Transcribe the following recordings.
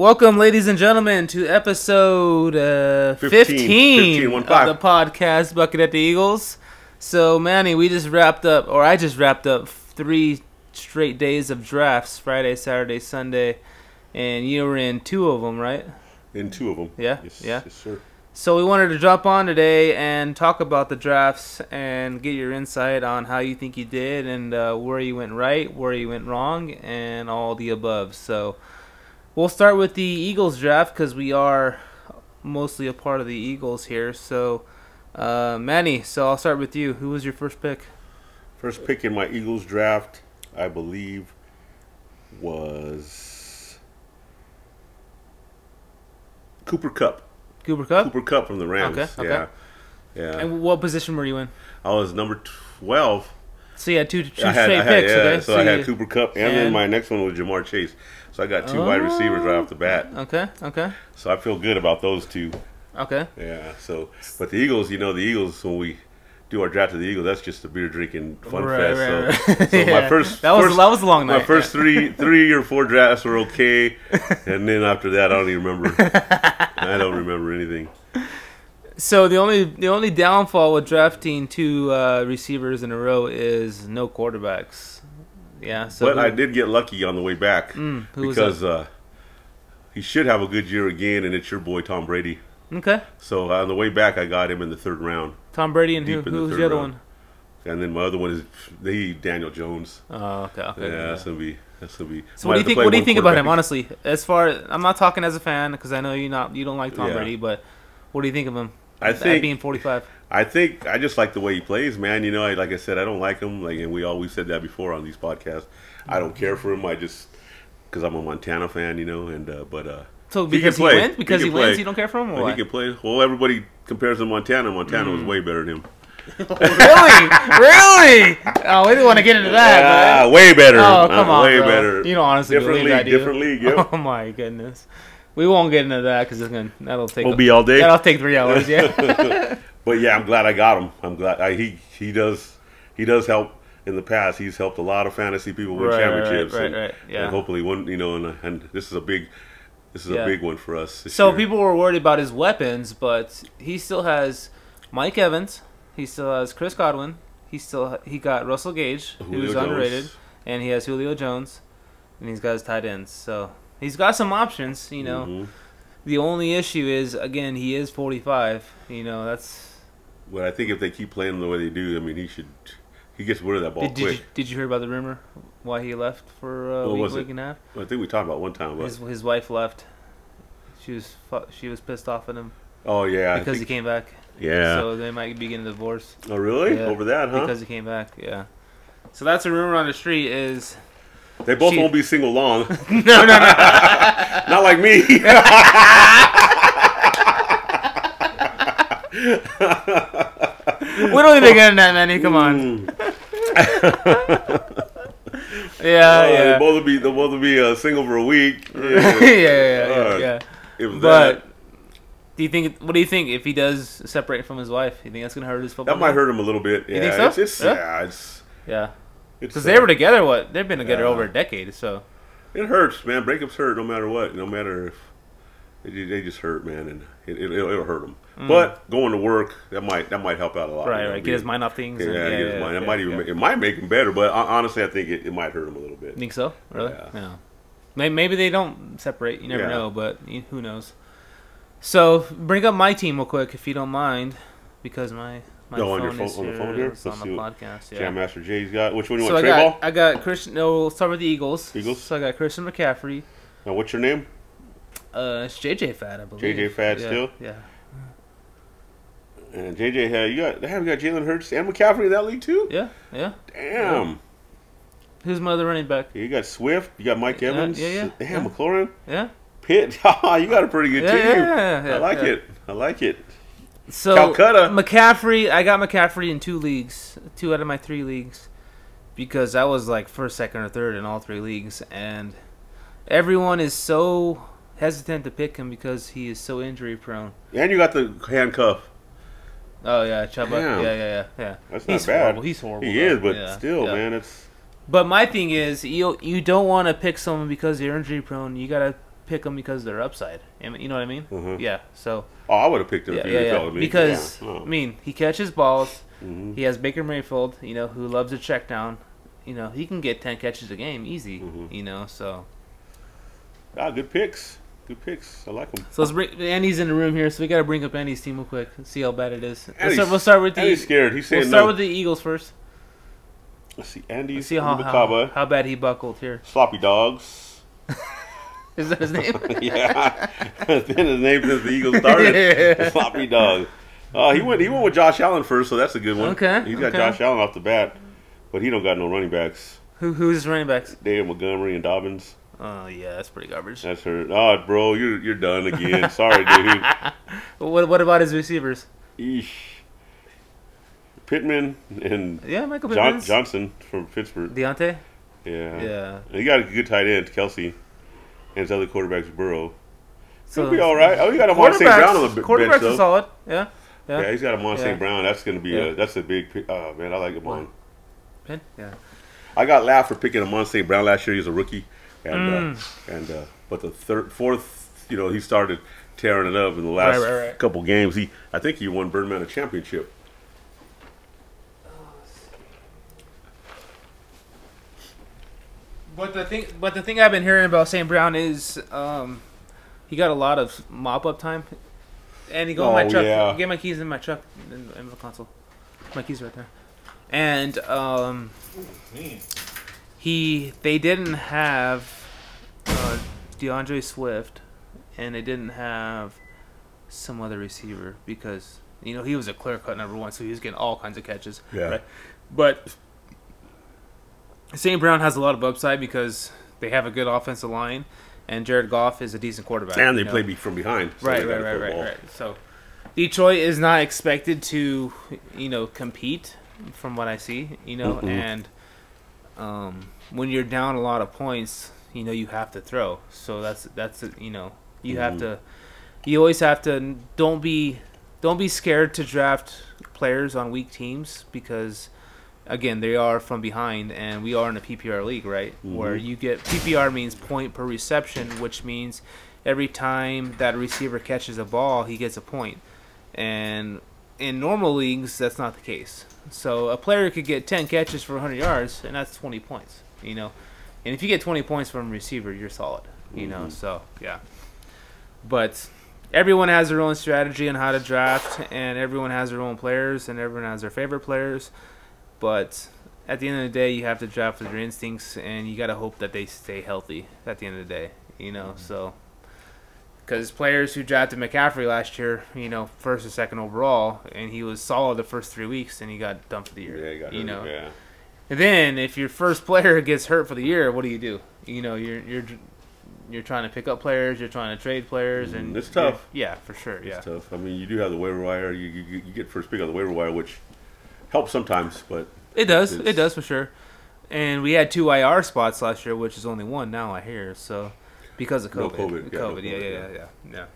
Welcome, ladies and gentlemen, to episode uh, 15, 15, one of the podcast Bucket at the Eagles. So, Manny, we just wrapped up, or I just wrapped up three straight days of drafts Friday, Saturday, Sunday, and you were in two of them, right? In two of them. Yeah, Yes, yeah. Yes, sir. So, we wanted to jump on today and talk about the drafts and get your insight on how you think you did and uh, where you went right, where you went wrong, and all the above. So, We'll start with the Eagles draft because we are mostly a part of the Eagles here. So, uh, Manny, so I'll start with you. Who was your first pick? First pick in my Eagles draft, I believe, was Cooper Kupp. Cooper Kupp. Cooper Kupp from the Rams. Okay, okay. Yeah. Yeah. And what position were you in? I was number 12. So you had two, two had, straight had, picks. yeah, okay. so, I had you- Cooper Kupp, and, and- then my next one was Ja'Marr Chase. So I got two wide receivers right off the bat. Okay. Okay. So I feel good about those two. Okay. Yeah. So, but the Eagles, you know, the Eagles when we do our draft of the Eagles, that's just a beer drinking fun Right, fest. right, so, right. so Yeah. my first That was first- that was a long night. my first three three or four drafts were okay, and then after that, I don't even remember. I don't remember anything. So the only the only downfall with drafting two uh, receivers in a row is no quarterbacks. Yeah. So but who- I did get lucky on the way back Mm, because uh, he should have a good year again, and it's your boy Tom Brady. Okay. So on the way back, I got him in the third round, Tom Brady and who, the who's third the other round. one? and then my other one is the Daniel Jones. Oh, okay. Okay. Yeah, yeah. that's gonna be that's gonna be. So what do you think? What do you think about him? Honestly, as far I'm not talking as a fan because I know you not you don't like Tom Yeah. Brady, but what do you think of him? I think being 45. I think I just like the way he plays, man. You know, I, like I said, I don't like him. Like, and we always said that before on these podcasts. I don't care for him. I just because I'm a Montana fan, you know. And uh, but uh, So because he, play. wins, because he, can wins, play. you don't care for him, or what? he can play. Well, everybody compares him to Montana. Montana Mm. was way better than him. really, really? Oh, we didn't want to get into that. Ah, way better. oh, come Uh, on, way bro. better. You don't honestly different believe league, that, different league. Yep. Oh my goodness, we won't get into that because it's gonna that'll take We'll be all day. that'll take three hours. Yeah. But yeah, I'm glad I got him. I'm glad I, he he does he does help. In the past, he's helped a lot of fantasy people win Right, right, championships, right, and, right, yeah. and hopefully one. You know, and, and this is a big, this is Yeah. a big one for us. So year. people were worried about his weapons, but he still has Mike Evans. He still has Chris Godwin. He still he got Russell Gage, Julio who's Jones. underrated, and he has Julio Jones, and he's got his tight ends. So he's got some options. You know, Mhm. the only issue is again he is 45. You know, that's Well, I think if they keep playing the way they do, I mean, he should. He gets rid of that ball did, did quick. you did you hear about the rumor why he left for uh, What week, week and a half? I think we talked about one time, but His his wife left. She was she was pissed off at him oh yeah, because he came back. yeah. So they might be getting a divorce. oh really? Yeah. Over that, huh? because he came back. Yeah. So that's a rumor on the street. Is they both she- won't be single long. no, no, no. Not like me. we don't even get that, Manny. Come on. Yeah, Uh, They both will be. They both will be uh, single for a week. yeah, yeah, yeah, yeah, Uh, yeah. If But that, do you think? What do you think if he does separate from his wife? You think that's gonna hurt his football? that might game? hurt him a little bit. Yeah, think so? It's, it's, Yeah? yeah. it's Yeah, because uh, they were together. What they've been together Yeah. over a decade. So It hurts, man. Breakups hurt no matter what. No matter if they, they just hurt, man, and it, it, it'll, it'll hurt him. But going to work that might that might help out a lot. Mm. right, you know, right. Get his mind off things. Yeah, and- get his yeah, mind. It might even yeah. make, it might make him better, but honestly, I think it, it might hurt him a little bit. Think so? Really? Yeah. Yeah. Maybe, maybe they don't separate. You never Yeah. know, but who knows? So bring up my team real quick, if you don't mind, because my my Oh, on your phone- is on the phone here? Let's the see what podcast. Yeah. Jam Master Jay's got. Which one you So I want? Trey got ball. I got Christian. No, we'll start with the Eagles. Eagles? So I got Christian McCaffrey. Now, what's your name? Uh, it's JJ Fad, I believe. JJ Fad yeah, still? Yeah. And JJ, had you got? They have got Jalen Hurts and McCaffrey in that league too. Yeah. Yeah. Damn. Who's my other running back? You got Swift. You got Mike Yeah, Evans. yeah, yeah, Damn, yeah. McLaurin. Yeah. Pitt. you got a pretty good Yeah, team. yeah, yeah, yeah, I like yeah. it. I like it. So Calcutta. McCaffrey, I got McCaffrey in two leagues, two out of my three leagues, because I was like first, second, or third in all three leagues, and everyone is so hesitant to pick him because he is so injury prone. And you got the handcuff. Oh yeah, Chuba. Damn. Yeah, yeah, yeah, yeah. That's He's not bad. horrible. He's horrible. He though. is, but Yeah, still, yeah. man, it's But my thing is, you you don't want to pick someone because they're injury prone. You gotta pick them because they're upside. You know what I mean? Mhm. Yeah. So Oh, I would have picked him yeah, if he yeah, yeah. me. Because Yeah. I mean, he catches balls. Mhm. He has Baker Mayfield, you know, who loves a check down. You know, he can get ten catches a game easy. Mhm. You know, so Ah, good picks. Good picks. I like them. so let's bring Andy's in the room here, so we got to bring up Andy's team real quick and see how bad it is. Andy's- start, we'll start with the Andy's scared. He's saying we'll start no. with the Eagles first. Let's see. Andy Let's see how, how how bad he buckled here. Sloppy Dogs. Is that his name? yeah. It's been his name since the Eagles started. yeah. Sloppy Dog. Uh, he went. He went with Josh Allen first, so that's a good one. Okay, He's got okay. Josh Allen off the bat, but he don't got no running backs. Who who's his running backs? David Montgomery and Dobbins. Oh yeah, that's pretty garbage. That's her. Oh, bro, you're you're done again. Sorry, dude. What what about his receivers? Eesh. Pittman and Yeah, Michael John, Johnson from Pittsburgh. Diontae. Yeah. Yeah. And he got a good tight end, Kelce, and his other quarterback's Burrow. So He'll be all right. Oh, he got a St. Brown on the b- quarterbacks bench are solid. Yeah. Yeah. Yeah. he's got Amon Yeah. St. Brown. That's going to be Yeah. a that's a big. Oh man, I like him. Pin? Yeah. I got laughed for picking Amon St. Brown last year. He was a rookie, and Mm. uh, and uh, but the third, fourth, you know, he started tearing it up in the last Right, right, right. couple games. He, I think he won Birdman a championship. But the thing, but the thing I've been hearing about St. Brown is, um, he got a lot of mop up time. And he go in my Oh, truck. yeah. Get my keys in my truck in, in the console. My keys are right there. And um, he they didn't have uh, D'Andre Swift, and they didn't have some other receiver because you know he was a clear cut number one, so he was getting all kinds of catches. Yeah. Right? But St. Brown has a lot of upside because they have a good offensive line, and Jared Goff is a decent quarterback. And they you know? play from behind. so right, right, right, right, right. So Detroit is not expected to, you know, compete from what I see, you know, Mm-mm. and um, when you're down a lot of points, you know, you have to throw. So that's that's you know, you have Mhm. to, you always have to don't be don't be scared to draft players on weak teams because again they are from behind and we are in a PPR league right where Mhm. you get PPR means point per reception which means every time that receiver catches a ball he gets a point. and in normal leagues that's not the case so a player could get 10 catches for 100 yards and that's 20 points you know and if you get 20 points from a receiver you're solid you know Mhm. so yeah but everyone has their own strategy on how to draft and everyone has their own players and everyone has their favorite players but at the end of the day you have to draft with your instincts and you got to hope that they stay healthy at the end of the day you know so because players who drafted McCaffrey last year, you know, first or second overall, and he was solid the first three weeks, and he got dumped for the year. Yeah, he got you hurt, know, Yeah. and then if your first player gets hurt for the year, what do you do? You know, you're you're you're trying to pick up players, you're trying to trade players, and Mm, it's tough. Yeah, for sure. Yeah. It's tough. I mean, you do have the waiver wire. You, you, you get first pick on the waiver wire, which helps sometimes, but It does. It does for sure. And we had two IR spots last year, which is only one now. I hear so because of No COVID. COVID, yeah, no COVID. Yeah, COVID, yeah, yeah. yeah, yeah, yeah.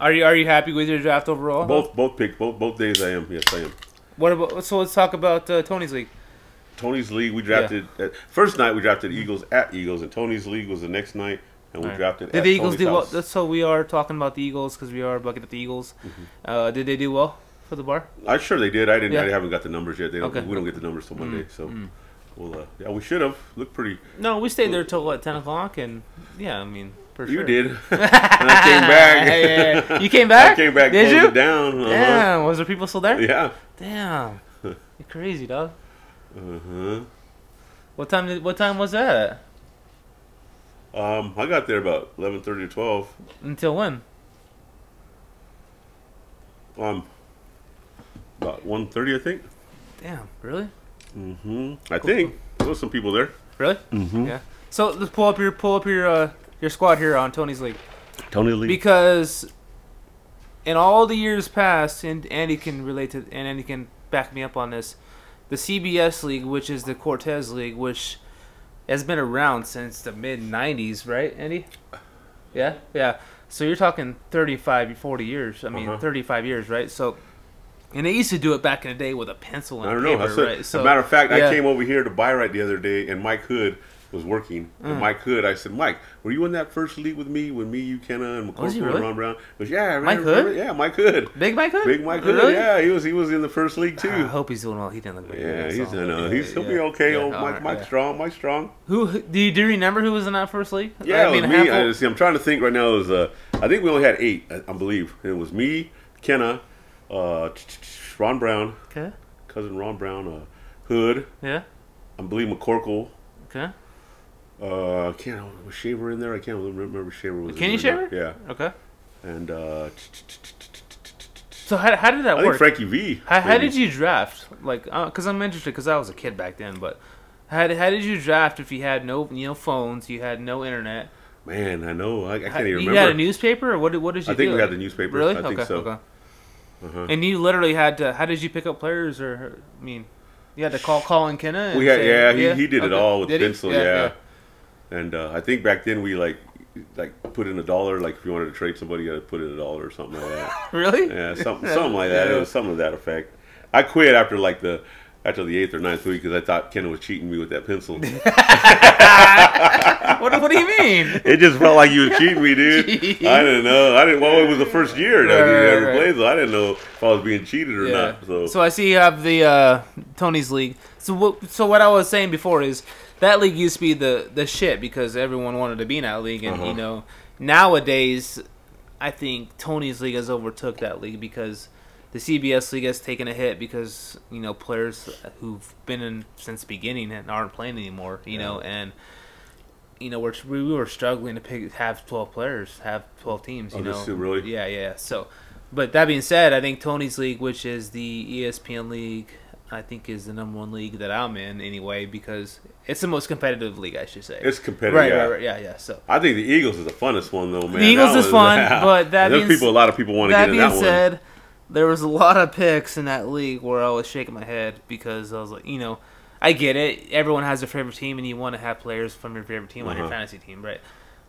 Are you are you happy with your draft overall? both both pick both both days I am. Yes, I am. What about? So let's talk about uh, Tony's league. Tony's league we drafted at, first night we drafted Eagles at Eagles, and Tony's league was the next night, and we Alright. drafted. Did at the Eagles Tony's do well? house. That's so we are talking about the Eagles because we are looking at the Eagles. Uh, did they do well for the bar? I'm sure they did. I didn't. Yeah. I haven't got the numbers yet. They don't. Okay. We don't get the numbers till Monday, Mm, so mm. we'll. Uh, yeah, we should have looked pretty. No, we stayed there till what ten o'clock, and yeah, I mean for You sure. did. and I came back. Yeah, yeah. You came back? I came back. Did you? Down. Uh-huh. Damn, was there people still there? Yeah. Damn, you're crazy, dog. Uh huh. What time did? What time was that? Um, I got there about eleven thirty to twelve. Until when? Um, about one thirty, I think. Damn, really? Mm-hmm. I think there was some people there. Really? Mm-hmm. Yeah. So let's pull up your pull up your uh, your squad here on Tony's league Tony league. because in all the years past, and Andy can relate to, and Andy can back me up on this. The CBS league, which is the Cortez league, which has been around since the mid '90s, right, Andy? Yeah, yeah. So you're talking 35, 40 years. I mean, Uh-huh. 35 years, right? So, and they used to do it back in the day with a pencil and I don't paper, know. Said, right? as a matter of fact, yeah. I came over here to buy right the other day, and Mike Hood was working. And Mm. Mike Hood, I said, Mike, were you in that first league with me? With me, you, Kenna, and Was McCorkle and Ron Brown? Goes, yeah, Mike remember- Hood? Yeah, Mike Hood. Big Mike Hood. Big Mike Hood. Really? Yeah, he was he was in the first league too. I hope he's doing well. He didn't look like yeah, he's doing yeah, he's he'll be okay. Yeah, oh, Mike right, Mike yeah. strong, Mike strong. Who who- do you, do you remember who was in that first league? Yeah, I mean, it was me. I, see, I'm trying to think right now. It was uh, I think we only had eight, I, I believe. It was me, Kenna, uh, Ron Brown, okay. cousin Ron Brown, uh, Hood, Yeah. I believe McCorkle. Okay. Uh, I can't was Shaver in there? I can't remember Shaver was. Kenny there or not. Shaver? Yeah, Okay. and uh, So how, how did that work? I think work? Frankie V. How, how did you draft? Like, because I'm interested because I was a kid back then. But how, how did you draft if you had no you know phones, you had no internet? Man, I know. I, I can't even remember. you had a newspaper, or what? Did, what did you I think do? we had the newspaper. Really? I think so. Okay. Uh-huh. And you literally had to. How did you pick up players? Or I mean, you had to call Colin Kenna. And We had say- yeah, he, he did it all with Did pencil, yeah. And uh, I think back then we like like put in a dollar. Like if you wanted to trade somebody, you got to put in a dollar or something like that. Really? Yeah, something something like that. It Yeah. was something of that effect. I quit after like the after the eighth or ninth week because I thought Ken was cheating me with that pencil. what, what do you mean? it just felt like you were cheating me, dude. Jeez. I didn't know. I didn't. Well, it was the first year that Right, he right, ever right. played, so I didn't know if I was being cheated or Yeah. not. So, So I see you have the uh, Tony's league. So what? So what I was saying before is that league used to be the the shit because everyone wanted to be in that league, and Uh-huh. you know nowadays, I think Tony's league has overtook that league because the CBS league has taken a hit because you know players who've been in since the beginning and aren't playing anymore. You know, and you know we're we were struggling to pick have twelve players, have twelve teams. You Oh, know, really? yeah, yeah. So, but that being said, I think Tony's league, which is the ESPN league, I think is the number one league that I'm in anyway because it's the most competitive league, I should say. it's competitive. right, yeah. right, right, yeah, yeah. So I think the Eagles is the funnest one though, man. The Eagles That is one fun, but that there's being people. A lot of people want to get in being that one. There was a lot of picks in that league where I was shaking my head because I was like, you know, I get it. Everyone has their favorite team, and you want to have players from your favorite team on your Uh-huh. fantasy team, right?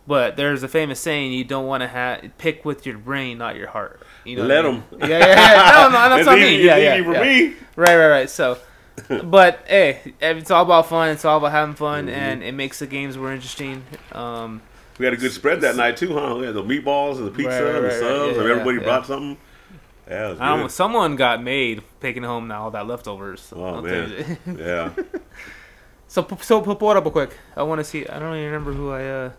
But there's a famous saying: you don't want to have pick with your brain, not your heart. You know, Let them. I mean? Yeah, yeah, yeah. No, no, that's what I mean. Yeah, yeah, for yeah. me. Right, right, right. So, but hey, it's all about fun. It's all about having fun, Mm-hmm. and it makes the games more interesting. Um, We had a good spread that night too, huh? We had the meatballs and the pizza Right, right, and the subs, right. and Yeah, everybody yeah, brought yeah. something. Yeah, I don't someone got made taking home now all that leftovers. So Oh, man. Yeah, So, so pull it up real quick. I want to see. I don't even remember who I. uh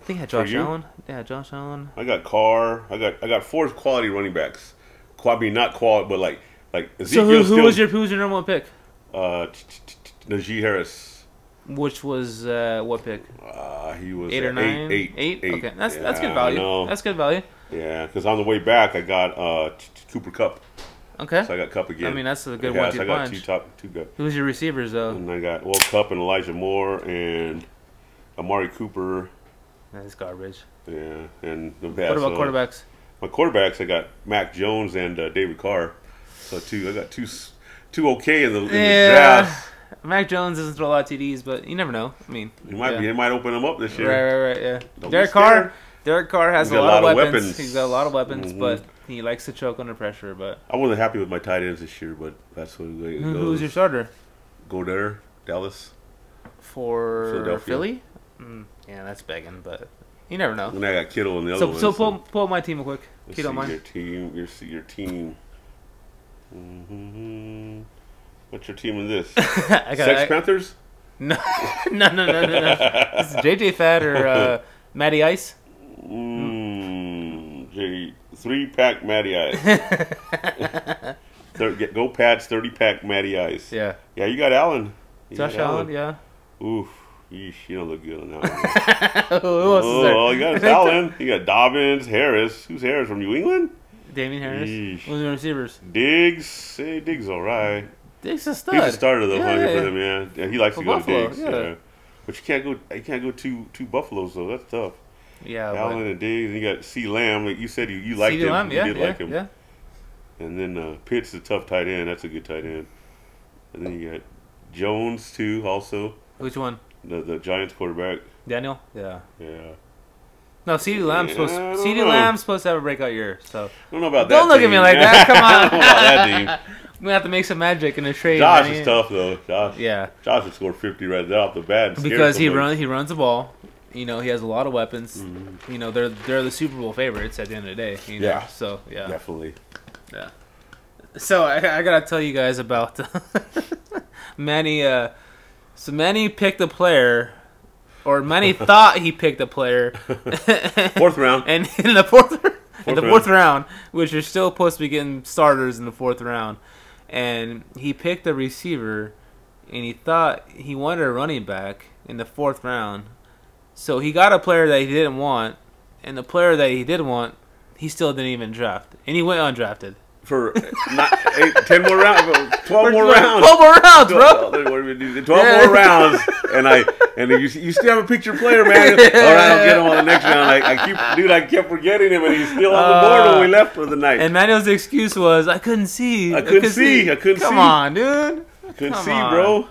I think I had Josh? Allen. Yeah, Josh Allen. I got Carr. I got I got four quality running backs. I mean, not quality, but like like So Ezekiel who, who still, was your who was your number one pick? uh, Najee Harris. Which was uh, what pick? Uh, he was Eight or nine? Eight, eight, Eight? Okay, that's that's good value. That's good value. Yeah, because on the way back I got uh, Cooper Kupp, Okay. so I got Kupp again. I mean, that's a good yeah, one so I got two top two good. Who's your receivers though? And I got well Kupp and Elijah Moore and Amari Cooper. That's garbage. Yeah, and the what about quarterbacks? My quarterbacks, I got Mac Jones and uh, David Carr. So two, I got two, two okay in the, in the Yeah. draft. Mac Jones doesn't throw a lot of TDs, but you never know. I mean, He might yeah. be, he might open them up this year. Right, right, right. Yeah. Don't Derek. Carr. Derek Carr has He's a lot, of weapons. weapons. He's got a lot of weapons, Mhm. but he likes to choke under pressure. But I wasn't happy with my tight ends this year, but that's what it who, who's your starter Goedert, Dallas. for Philly? Mm, yeah, that's begging, but you never know. And I got Kittle in the other So, one. so pull pull my team real quick, see mind. Your team, your your team. hmm What's your team in this? I got Sex I, Panthers. no, no, no, no, no, no. This is JJ Fad or uh, Matty Ice. Mm, J three pack Matty Ice. Thir- get- go Pats thirty pack Matty Ice. Yeah, Yeah, you got Allen. You Josh got Allen. Yeah. Oof. Yeesh, you don't look good on that one. who else is there? oh, you got Allen. You got Dobbins, Harris. Who's Harris from New England? Damien Harris. Yeesh. Who's your receivers? Diggs. Hey, Diggs, all right. Diggs is a stud. He's a starter though, Yeah, huh, yeah, for yeah. them. Yeah, yeah he likes For to go Buffalo, to Diggs. yeah. Yeah. but you can't go. You can't go two two Buffaloes though. That's tough. Yeah, Allen and Diggs. And you got C Lamb. You said, you you liked CeeDee him. Lamb, you yeah, did yeah, like him. yeah. And then uh, Pitts a tough tight end. That's a good tight end. And then you got Jones too. Also, Which one? the the Giants quarterback. Daniel? Yeah. Yeah. No, CeeDee Lamb's Yeah, supposed. CeeDee. Lamb's supposed to have a breakout year. So I don't know about that. don't look at me like that. Come I don't know about that on. team. We have to make some magic in a trade. Josh is tough though. Josh. Yeah, Josh would score 50 right there off the bat. because he runs he runs the ball. You know, he has a lot of weapons. Mhm. You know, they're they're the Super Bowl favorites at the end of the day. You know? Yeah. So yeah. Definitely. Yeah. So I, I gotta tell you guys about Manny. Uh, so Manny picked a player, or Manny thought he picked a player, Fourth round. and in the fourth, fourth in the Fourth fourth round, which you're still supposed to be getting starters in the fourth round, and he picked a receiver, and he thought he wanted a running back in the fourth round, so he got a player that he didn't want, and the player that he did want, he still didn't even draft, and he went undrafted. For not, eight, 10 more rounds. 12 more rounds. Twelve more rounds, bro. What do we do? 12 Yeah. more rounds, and I and you, you still have a picture player, man. All right, I'll get him on the next round. I, I keep, dude, I kept forgetting him, and he's still on the board when we left for the night. And Manuel's excuse was, I couldn't see. I couldn't see. I couldn't Come see. Come on, dude. I couldn't come see, on. bro.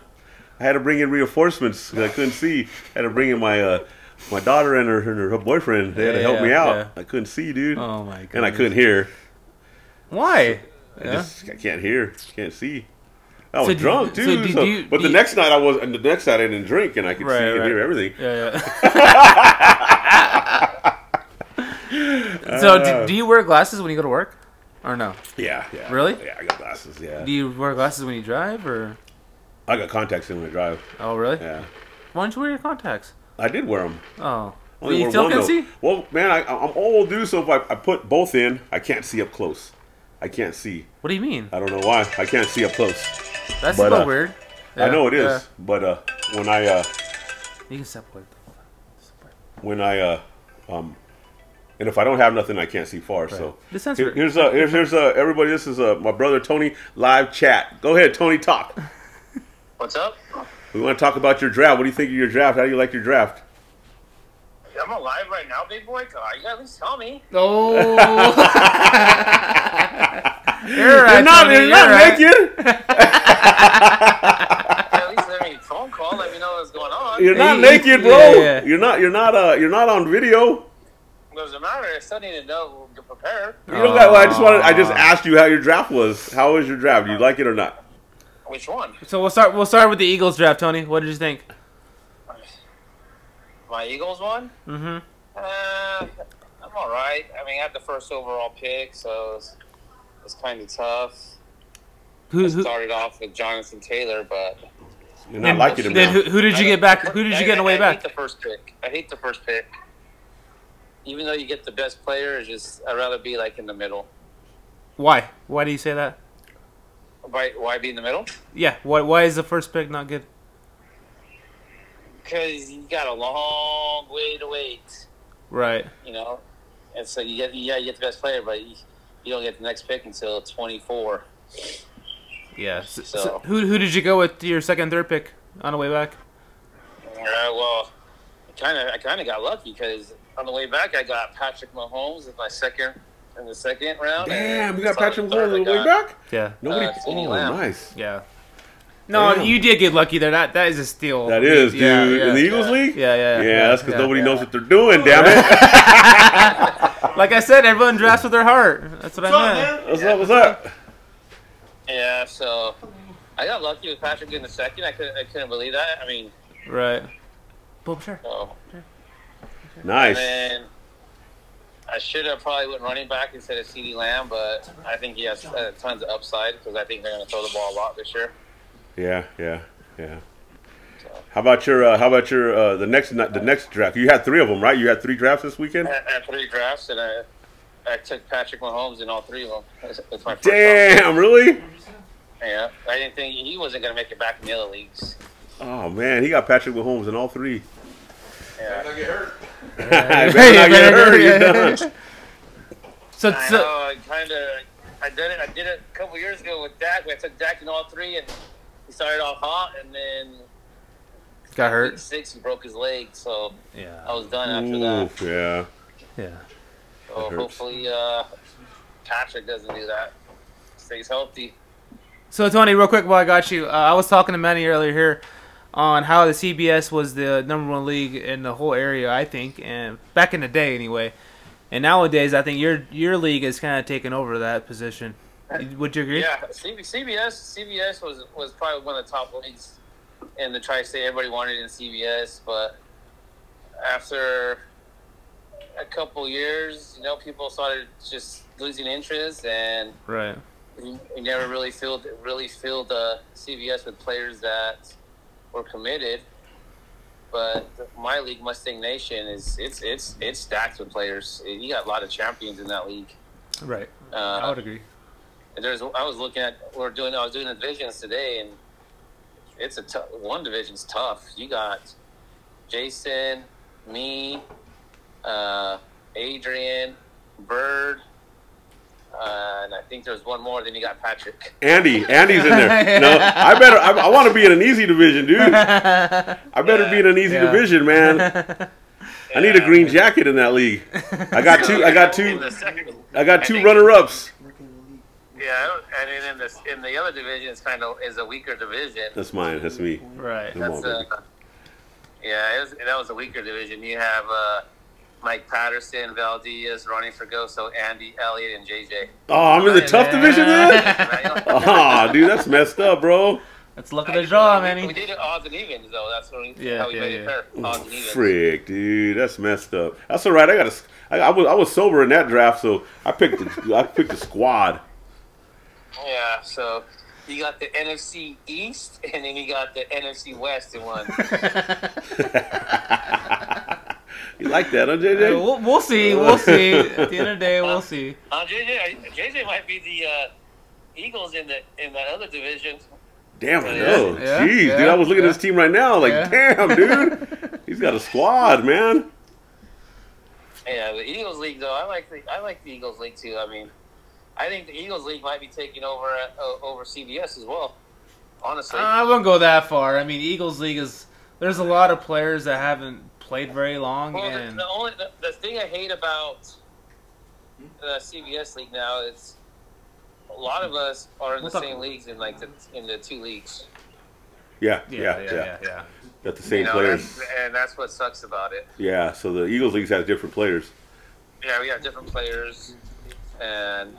I had to bring in reinforcements 'cause I couldn't see. I had to bring in my uh, my daughter and her, her her boyfriend. They had to help me out. I couldn't see, dude, Oh my god. and I couldn't hear. Why? I just I can't hear, can't see. I was So drunk so too. did so- you- but the did- next night I was, and the next night I didn't drink, and I could Right, see and hear everything. Yeah, yeah. so, Uh, do, do you wear glasses when you go to work, or no? Yeah, yeah. Really? Yeah, I got glasses. Yeah, Do you wear glasses when you drive, or? I got contacts in when I drive. Oh, really? Yeah, Why don't you wear your contacts? I did wear them. Oh, Only you still can though. see. Well, man, I, I'm old, dude. So if I, I put both in, I can't see up close. I can't see. What do you mean? I don't know why. I can't see up close. That's but, a little uh, weird. I know it is, Yeah. but uh, when I uh, You can separate. separate. when I uh, um, and if I don't have nothing, I can't see far. So The Here- here's uh, here's here's uh, everybody. This is uh, my brother Tony live chat. Go ahead, Tony, talk. What's up? We want to talk about your draft. What do you think of your draft? How do you like your draft? I'm alive right now, big boy. God, you gotta at least tell me. Oh. you're right, you're not, Tony, you're not right. naked. at least let me phone call. Let me know what's going on. You're not Yeah, naked, bro. yeah, yeah. You're not. You're not. Uh, you're not on video. Doesn't matter. I still need to know to prepare. You don't got. Well, I just wanted. I just asked you how your draft was. How was your draft? Do you like it or not? Which one? So we'll start. We'll start with the Eagles draft, Tony. What did you think? My Eagles one? Mm-hmm. Uh, I'm all right. I mean, I had the first overall pick, so it's, it's kind of tough. Who, I who, started off with Jonathan Taylor, but You're not then, liking him then who, who did you I- get back? Who did I- you get in the way I, I back? hate the first pick. I hate the first pick. Even though you get the best player, it's just I'd rather be like in the middle. Why? Why do you say that? Why? Why be in the middle? Yeah. Why? Why is the first pick not good? Because you got a long way to wait. Right. you know. And so you get yeah you get the best player, but you, you don't get the next pick until twenty four. Yeah. So, so So- who who did you go with your second, third pick on the way back? Uh, well, kind of I kind of got lucky because on the way back I got Patrick Mahomes in my second in the second round. Damn, we got Patrick third Mahomes on the way back. Yeah. Nobody. Uh, oh, Lamb. nice. Yeah. No, Damn. you did get lucky there. That that is a steal. That is, dude. Yeah, yeah. In the Eagles yeah. league. Yeah, yeah, Yeah, yeah, that's because yeah. nobody yeah. knows what they're doing. Damn it. Like I said, everyone drafts with their heart. That's what I meant. What's up? What's up? Yeah, so I got lucky with Patrick in the second. I couldn't I couldn't believe that. I mean, Right. Boom, sure. so Nice. and then I should have probably went running back instead of CeeDee Lamb, but I think he has uh, tons of upside because I think they're going to throw the ball a lot this year. Yeah, yeah, yeah. How about your? Uh, how about your? Uh, the next the next draft. You had three of them, right? You had three drafts this weekend. I had three drafts, and I, I took Patrick Mahomes in all three of them. That's, that's my first round. Damn, really? Yeah, I didn't think he wasn't going to make it back in the other leagues. Oh man, he got Patrick Mahomes in all three. Yeah. I Yeah, better not get hurt. You're yeah. done. So, I so know. I kind of, I did it. I did it a couple years ago with Dak. I took Dak in all three, and he started off hot, and then got hurt. six he broke his leg, so yeah, I was done after that. Yeah. Yeah. So hopefully, uh, Patrick doesn't do that. Stays healthy. So Tony, real quick while I got you, uh, I was talking to Manny earlier here on how the CBS was the number one league in the whole area, I think, and back in the day anyway. And nowadays, I think your your league has kind of taken over that position. Would you agree? Yeah, CBS CBS was was probably one of the top leagues in the tri-state. Everybody wanted in CBS, but after a couple years, you know, people started just losing interest, and Right. we, we never really filled really filled uh, CBS with players that were committed. But my league, Mustang Nation, is it's it's it's stacked with players. You got a lot of champions in that league. Right. Uh, I would agree. and there's I was looking at we're doing I was doing the divisions today, and it's a tough one division's tough. You got Jason, me, uh, Adrian, Bird, uh, and I think there's one more. Then you got Patrick. Andy, Andy's in there. No, I better. I, I want to be in an easy division, dude. I better be in an easy Yeah. division, man. I need a Yeah. green jacket in that league. I got two. I got two. second, I got two runner-ups. yeah, and then in the in the other division, it's kind of is a weaker division. That's mine. That's me. right. Come on, That's uh, yeah, it was, that was a weaker division. You have uh, Mike Patterson, Valdez running for Goso, Andy Elliott, and JJ. Oh, I'm in the tough division then. Oh, ah, dude, that's messed up, bro. That's luck of the draw, man. We did it odds and evens though. That's what we, Yeah, how we yeah, made yeah. it fair. Odds and oh, evens. Frick, dude, that's messed up. That's all right. I got a. I, I was I was sober in that draft, so I picked the, I picked the squad. Yeah, so you got the NFC East, and then you got the NFC West in one. you like that, huh, Uh, JJ? we'll, we'll see. We'll see. At the end of the day, we'll see. Uh, JJ, JJ might be the uh, Eagles in the in that other division. Damn, I Yeah, know. yeah, Jeez, dude, I was looking yeah. at this team right now, like, Yeah. damn, dude, he's got a squad, man. Yeah, the Eagles League though, I like the I like the Eagles League too. I mean, I think the Eagles League might be taking over uh, over CBS as well. Honestly, Uh, I wouldn't go that far. I mean, Eagles League is. There's a lot of players that haven't played very long, well, the, and the only the, the thing I hate about the CBS League now is a lot of us are in We'll the talk- same leagues in like the in the two leagues. Yeah, yeah, yeah. yeah, yeah, yeah. Got the same you know, players. that's- and that's what sucks about it. Yeah, so the Eagles League has different players. Yeah, we have different players, and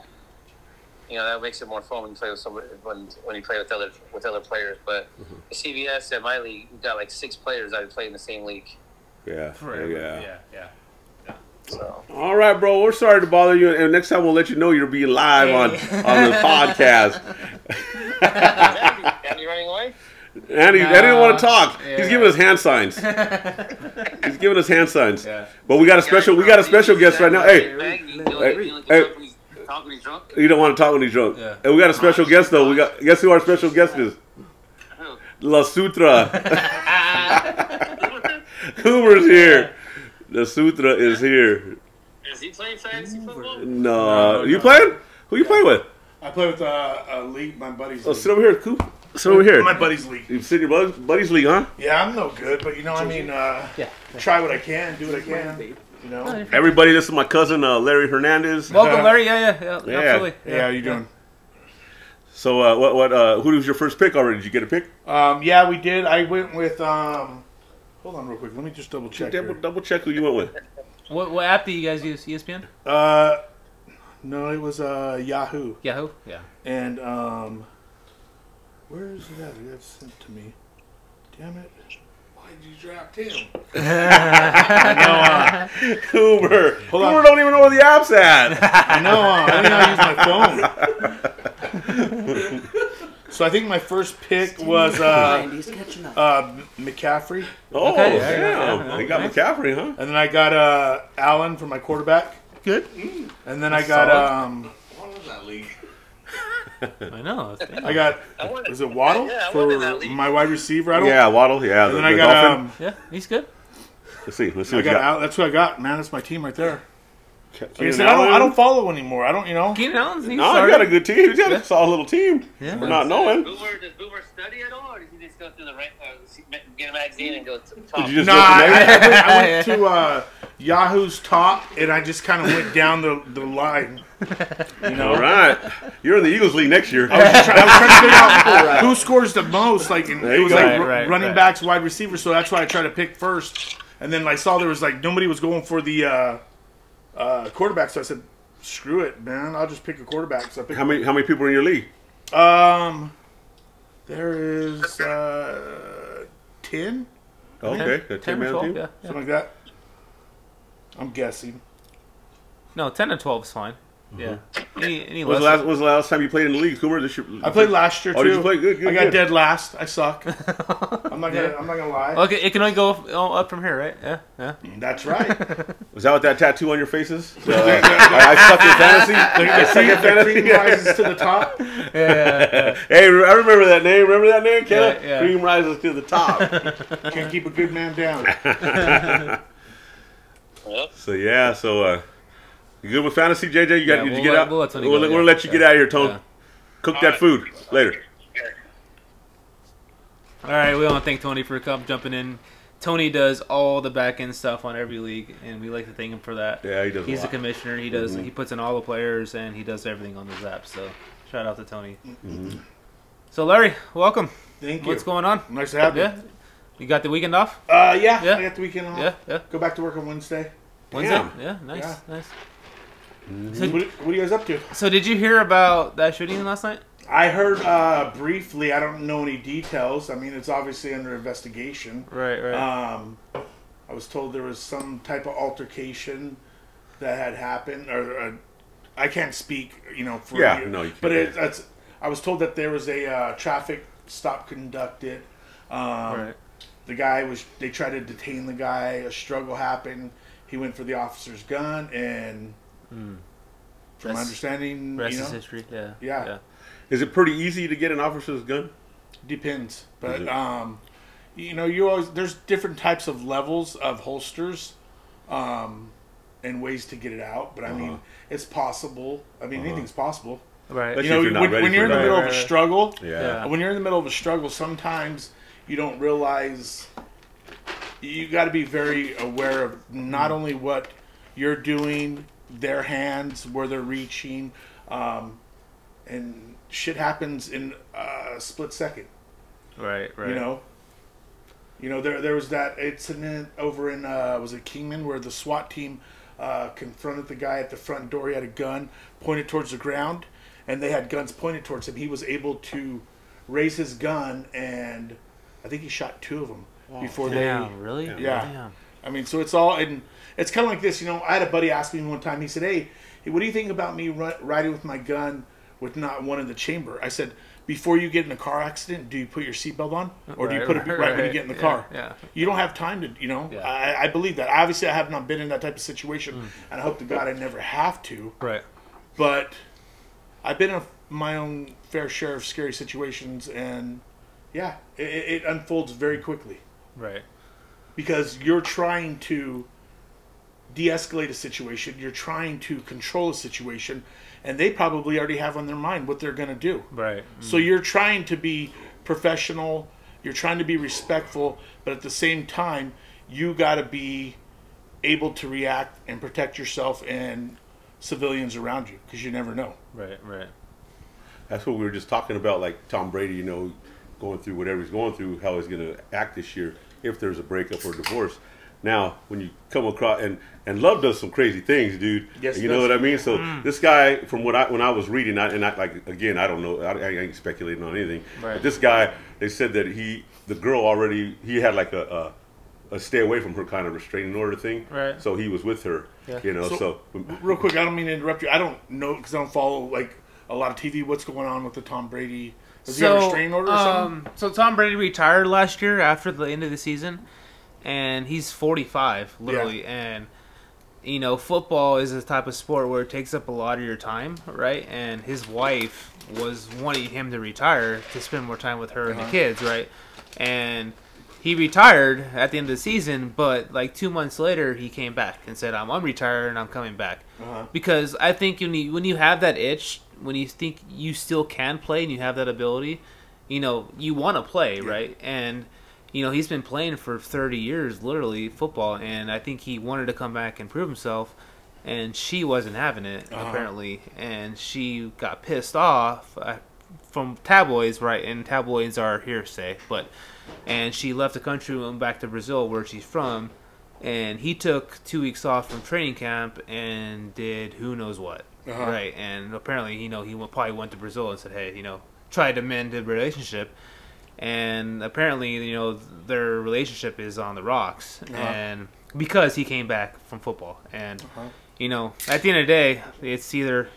you know that makes it more fun when you play with somebody when when you play with other with other players. But Mm-hmm. CBS at my league, we got like six players that play in the same league. Yeah, Forever. yeah. yeah, yeah. So All right, bro. We're sorry to bother you, and next time we'll let you know you're being live on Hey. on the podcast. Andy, Andy running away. Andy, I didn't want to talk. yeah. He's giving us hand signs. He's giving us hand signs. Yeah. But we got a special. We got a special guest right now. Hey, Hey, hey. talk when he's drunk. you don't want to talk when he's drunk. Yeah. And we got a special guest though. We got guess who our special guest is? La Suithra. Hoover's here. The Sutra is here. Is he playing fantasy football? No, you playing? Who you playing with? I play with uh, a league, my buddy's Oh, league. sit over here, Coop. Sit over here. My buddy's league. You sit in your buddy's, buddy's league, huh? Yeah, I'm no good, but you know, I mean, uh, Yeah. try what I can, do what I can. You know. Everybody, this is my cousin uh, Larry Hernandez. Welcome, Larry. Yeah, yeah, yeah. Yeah. Absolutely. Yeah, how you doing? So, uh, what, what, uh, who was your first pick already? Did you get a pick? Um, yeah, we did. I went with. Um, hold on, real quick. Let me just double check. Double, here. double check who you went with. What, what app do you guys use? ESPN? Uh, no, it was uh, Yahoo, Yahoo? Yeah. and um, where is it at? That's sent to me. Damn it! Why did you draft him? I Hoover. Hold Hoover on. don't even know where the app's at. I know. Uh, I didn't know I use my phone. so I think my first pick was uh, Andy's catching up. uh, McCaffrey, Oh, Okay, yeah, damn. yeah, yeah. They got McCaffrey, huh? and then I got uh, Allen for my quarterback, Good. and then I got solid. um, I know. That's I got I won was it Waddle Yeah, I for won in league. my wide receiver. I don't. Yeah, Waddle. Yeah. And the, then I got Dolphin. um, yeah, he's good. Let's see. Let's see I what you got got. Al- that's who I got. Man, that's my team right there. Like I Keenan said, I don't, I don't follow anymore. I don't, you know. Keenan Allen's he's No, started. you got a good team. You got Yeah. a solid little team. Yeah. For not knowing. Boomer, does Boomer study at all, or does he just go through the rank, uh, get a magazine and go to the top? Did you just Nah, look I, I went, I went to uh, Yahoo's top, and I just kind of went down the, the line. You know, All right. You're in the Eagles League next year. I was, try, I was trying to figure out who scores the most. Like, and it was go. like Right, ru- right, running right. backs, wide receivers. So that's why I tried to pick first. And then I saw there was like nobody was going for the uh, uh, quarterback. So I said, screw it, man. I'll just pick a quarterback. So I pick, How many how many people are in your league? um, there is uh, ten, Okay, a 10 or man 12, team. yeah, yeah. something like that. I'm guessing. No, 10 and 12 is fine. Yeah. Any, any was the last was the last time you played in the league, Coomer? This year, I played last year too. Oh, did you play? Good, good, I got good. dead last. I suck. I'm not gonna. I'm not gonna lie. Okay, it can only go up, up from here, right? Yeah, yeah. That's right. Was that what that tattoo on your face is? Uh, I, I suck in fantasy. I the suck cream, in the fantasy. cream rises to the top. yeah, yeah, hey, I remember that name. Remember that name, Kev? Yeah, yeah. Cream rises to the top. Can't keep a good man down. So yeah, so uh, you good with fantasy, JJ? You got? Yeah, did you we'll get let- out? we'll let Tony we'll, go, let- we'll let you get out of here, Tone. Yeah. Cook that food later. All right, we want to thank Tony for jumping in. Tony does all the back end stuff on every league, and we like to thank him for that. Yeah, he does. He's a the lot. commissioner. He does. Mhm. He puts in all the players, and he does everything on the Zap. So, shout out to Tony. Mhm. So, Larry, welcome. Thank you. What's going on? Nice to have you. Yeah, you got the weekend off? Uh, yeah. Yeah. I got the weekend off. Yeah, yeah. Go back to work on Wednesday. Wednesday? Damn. Yeah, nice, Yeah. nice. Mhm. So, What, what are you guys up to? so, did you hear about that shooting last night? I heard uh, briefly. I don't know any details. I mean, it's obviously under investigation. Right, right. Um, I was told there was some type of altercation that had happened, or uh, I can't speak, you know, for Yeah, you, no, you but can't. it, that's. I was told that there was a uh, traffic stop conducted. Um, right. The guy was. They tried to detain the guy. A struggle happened. He went for the officer's gun, and Mm. from my understanding, Rest you know, is history. Yeah. Yeah. yeah. Is it pretty easy to get an officer's gun? Depends, but um, you know, you always there's different types of levels of holsters, um, and ways to get it out. But I mean, Uh-huh. it's possible. I mean, Uh-huh. anything's possible. Right. Especially you know, if you're not when, ready when for you're in the that. middle Right, of a right, right. struggle, Yeah. Yeah. when you're in the middle of a struggle, sometimes you don't realize. You got to be very aware of not only what you're doing, their hands, where they're reaching, um, and shit happens in a split second. Right, right. You know, you know there there was that incident over in uh, was it Kingman where the SWAT team uh, confronted the guy at the front door. He had a gun pointed towards the ground, and they had guns pointed towards him. He was able to raise his gun, and I think he shot two of them before they. Damn, really? Yeah. Yeah. Damn. I mean, so it's all and it's kind of like this. You know, I had a buddy ask me one time. He said, "Hey, hey what do you think about me riding with my gun with not one in the chamber?" I said. Before you get in a car accident, do you put your seatbelt on, or do you Right, put it right, right, when you get in the yeah, car? Yeah. You don't have time to, you know. Yeah. I, I believe that. Obviously, I have not been in that type of situation, mm. and I hope to God I never have to. Right. But I've been in my own fair share of scary situations, and yeah, it, it it unfolds very quickly Right. because you're trying to de-escalate a situation. You're trying to control a situation, and they probably already have on their mind what they're going to do. Right. So you're trying to be professional, you're trying to be respectful, but at the same time, you got to be able to react and protect yourself and civilians around you because you never know. Right. Right. That's what we were just talking about, like Tom Brady, you know, going through whatever he's going through, how he's going to act this year if there's a breakup or divorce. Now, when you come across and and Love does some crazy things, dude. Yes, he you know what I mean. So this guy, from what I when I was reading, I, and I like again, I don't know, I, I ain't speculating on anything. Right. But this guy, they said that he, the girl already, he had like a. a a stay away from her kind of restraining order thing, Right. So he was with her, Yeah. you know. So- So, Real quick, I don't mean to interrupt you. I don't know because I don't follow like a lot of TV. What's going on with the Tom Brady? Does he have a restraining order or something? um, so Tom Brady retired last year after the end of the season, and he's 45, literally. And you know, football is a type of sport where it takes up a lot of your time, right? And his wife was wanting him to retire to spend more time with her and the Uh-huh. kids, right? And he retired at the end of the season, but like two months later, he came back and said, "I'm, I'm retired and I'm coming back." Uh-huh. because I think when you when you have that itch, when you think you still can play and you have that ability, you know you want to play, right? And you know he's been playing for 30 years, literally football, and I think he wanted to come back and prove himself. And she wasn't having it Uh-huh. apparently, and she got pissed off uh, from tabloids, right? And tabloids are hearsay, but and she left the country and went back to Brazil, where she's from, and he took two weeks off from training camp and did who knows what, Uh-huh. right? And apparently, you know, he went, probably went to Brazil and said, "Hey, you know, tried to mend the relationship." And apparently, you know, their relationship is on the rocks, Uh-huh. and because he came back from football, and Uh-huh. you know, at the end of the day, it's either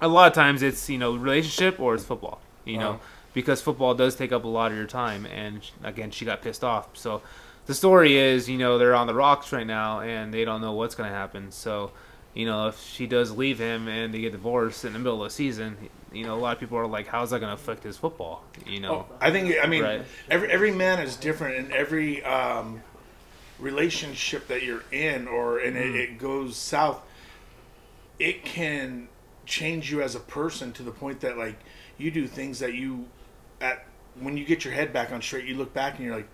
a lot of times it's you know relationship or it's football. You know, Uh-huh. because football does take up a lot of your time, and again, she got pissed off. So the story is, you know, they're on the rocks right now, and they don't know what's going to happen. So, you know, if she does leave him and they get divorced in the middle of the season, you know, a lot of people are like, "How's that going to affect his football?" You know, Oh, I think I mean Right. every every man is different, and every um, relationship that you're in, or and Mm. it, it goes south, it can change you as a person to the point that like you do things that you at when you get your head back on straight, you look back and you're like.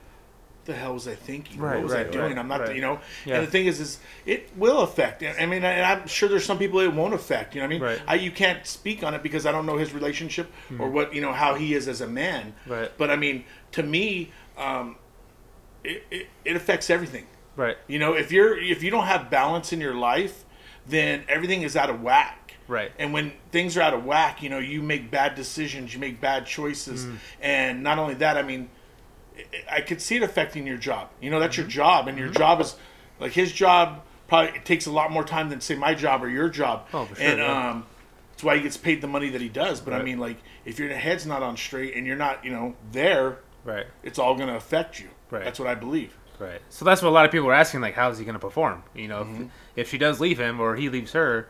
The hell was I thinking? Right, what was right, I doing? right, I'm not, you know. Yeah. And the thing is, is it will affect. I mean, and I'm sure there's some people it won't affect. You know I mean? I, you can't speak on it because I don't know his relationship or what you know how he is as a man. Right. But I mean, to me, um, it, it, it affects everything. right, You know, if you're if you don't have balance in your life, then everything is out of whack. Right. And when things are out of whack, you know, you make bad decisions, you make bad choices, Mm. and not only that, I mean, I- could see it affecting your job. You know, that's Mm-hmm. your job, and your job is like his job. Probably it takes a lot more time than say my job or your job. Oh, for sure, And yeah. um, that's why he gets paid the money that he does. But I mean, like, if your head's not on straight and you're not, you know, there, right. it's all going to affect you. Right. That's what I believe. Right. So that's what a lot of people are asking, like, how's he going to perform? You know, Mm-hmm. if, if she does leave him or he leaves her,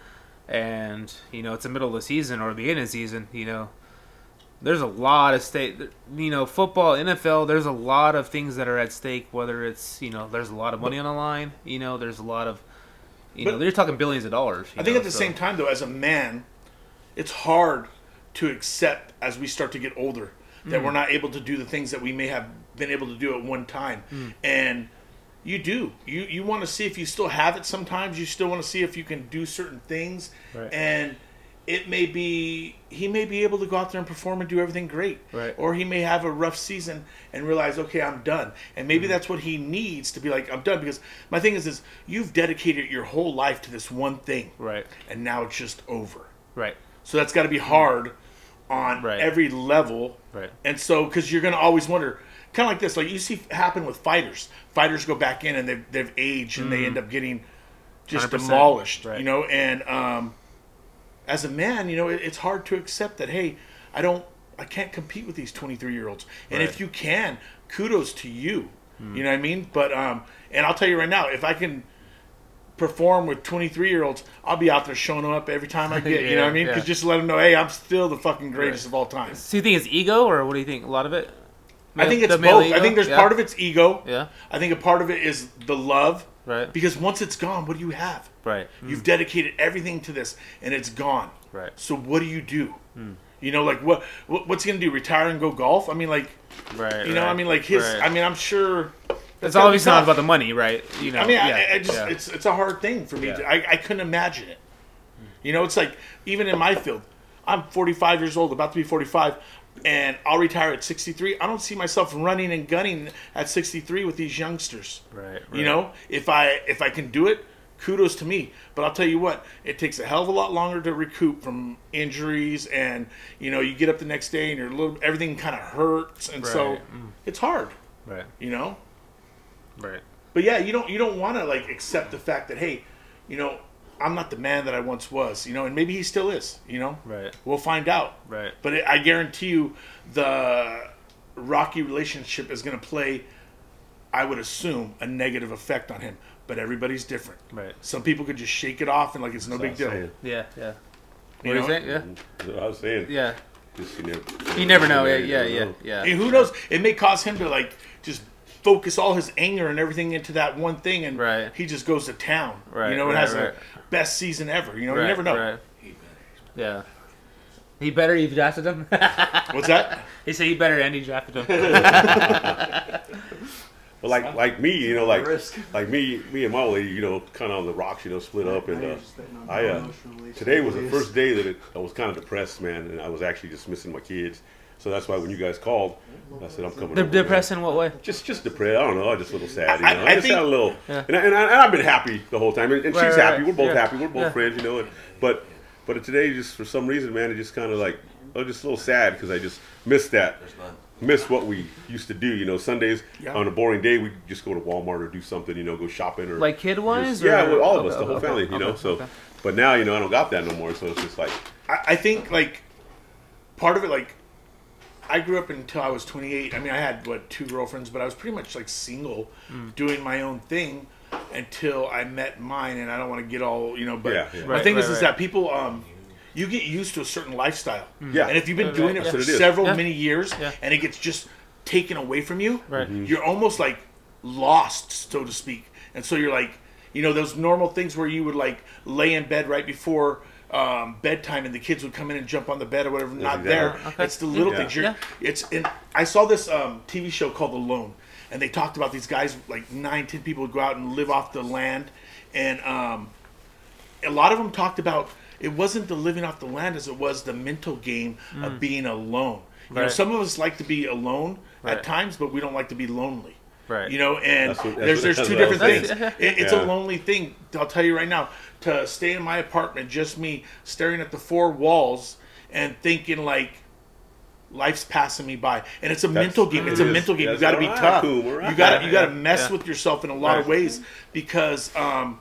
and you know it's the middle of the season or the beginning of the season, you know, there's a lot of stake. You know, football, NFL. There's a lot of things that are at stake. Whether it's you know, there's a lot of money on the line. You know, there's a lot of, you know, But- they're talking billions of dollars. I think know, at the so- same time, though, as a man, it's hard to accept as we start to get older that Mm. we're not able to do the things that we may have been able to do at one time. Mm. And you do. You you want to see if you still have it. Sometimes you still want to see if you can do certain things. Right. And it may be he may be able to go out there and perform and do everything great. Right. Or he may have a rough season and realize, okay, I'm done. And maybe Mm-hmm. that's what he needs to be like, I'm done. Because my thing is, is you've dedicated your whole life to this one thing, Right. and now it's just over. Right. So that's got to be hard on Right. every level. Right. And so, because you're going to always wonder, kind of like this, like you see happen with fighters. Fighters go back in and they've, they've aged and they end up getting just demolished, right. you know. And um, as a man, you know, it, it's hard to accept that. Hey, I don't, I can't compete with these 23 year olds. And if you can, kudos to you. You know what I mean? But um, and I'll tell you right now, if I can perform with 23 year olds, I'll be out there showing them up every time I get. you know what I mean? Because yeah. just to let them know, hey, I'm still the fucking greatest Right. of all time. So you think it's ego, or what do you think? A lot of it. I think it's The male both. I think there's Yeah. part of it's ego. Yeah. I think a part of it is the love. Right. Because once it's gone, what do you have? Right. You've mm. dedicated everything to this, and it's gone. Right. So what do you do? Mm. You know, like what, what what's he gonna do? Retire and go golf? I mean, like Right. you know, right, I mean, like his. right. I mean, I'm sure. It's gotta obviously not about the money, right? You know. I mean, yeah, I, I just yeah. it's it's a hard thing for me. Yeah. To, I I couldn't imagine it. You know, it's like even in my field, I'm 45 years old, about to be 45, and I'll retire at 63. I don't see myself running and gunning at 63 with these youngsters. right, right. You know, if I if I can do it, kudos to me. But I'll tell you what, it takes a hell of a lot longer to recoup from injuries, and you know, you get up the next day and you're a little everything kind of hurts, and so Mm. it's hard. Right. You know. Right. But yeah, you don't you don't want to like accept the fact that hey, you know, I'm not the man that I once was, you know, and maybe he still is, you know. Right. We'll find out. Right. But it, I guarantee you, the rocky relationship is going to play, I would assume, a negative effect on him. But everybody's different. Right. Some people could just shake it off and like it's no big deal. Saying. Yeah. Yeah. You What do you know? think? Yeah. I was saying. Yeah. You, never, You never know. Yeah. Yeah. Yeah. Yeah. And who knows? It may cause him to like just focus all his anger and everything into that one thing, and Right. he just goes to town. Right, You know, and right, has right. the best season ever. You know, Right, you never know. Right. Yeah. He better. You drafted him. What's that? he said he better, and he drafted him. But like like me, you know, like like me me and my lady, you know, kind of on the rocks, you know, split up, and uh, I uh, today was the first day that it, I was kind of depressed, man, and I was actually just missing my kids. So that's why when you guys called, I said I'm coming. They're over, man." depressed in what way? Just, just depressed. I don't know. I'm just a little sad. You I- know, I I, just think- had a little, Yeah. and, I, and, I, and I've been happy the whole time, and, and Right, she's right, happy. right. We're both Yeah. happy. We're both Yeah. friends, you know. And, but, but today, just for some reason, man, it just kind of like I was just a little sad because I just missed that. Missed what we used to do. You know, Sundays Yeah. on a boring day, we just go to Walmart or do something. You know, go shopping or Like kid wise? just- yeah, well, all of us, oh, the whole okay, family. You okay, know, so. okay. But now, you know, I don't got that no more. So it's just like, I, I think like part of it like I grew up until I was 28. I mean, I had what two girlfriends, but I was pretty much like single, Mm. doing my own thing until I met mine. And I don't want to get all you know, but Yeah, yeah. my Right, thing right, is, is that people um. You get used to a certain lifestyle, Yeah. and if you've been Right, doing right, it for That's what it is. several Yeah. many years, Yeah. and it gets just taken away from you, Right. Mm-hmm. you're almost like lost, so to speak. And so you're like, you know, those normal things where you would like lay in bed right before um, bedtime, and the kids would come in and jump on the bed or whatever. Not exactly there. Okay. It's the little Yeah. things. You're, Yeah. It's. And I saw this um, TV show called Alone, and they talked about these guys, like nine, ten people would go out and live off the land, and um, a lot of them talked about it wasn't the living off the land as it was the mental game of being alone. You know, Mm. Some of us like to be alone Right. at times, but we don't like to be lonely. Right. You know, and That's what- that's there's what- there's two what I was different things. It, it's a lonely thing. I'll tell you right now. To stay in my apartment, just me staring at the four walls and thinking like life's passing me by, and it's a mental game. It's a it is. mental game. You got to be all right, tough. cool, You got to you got to Yeah. mess Yeah. with yourself in a lot of ways because um,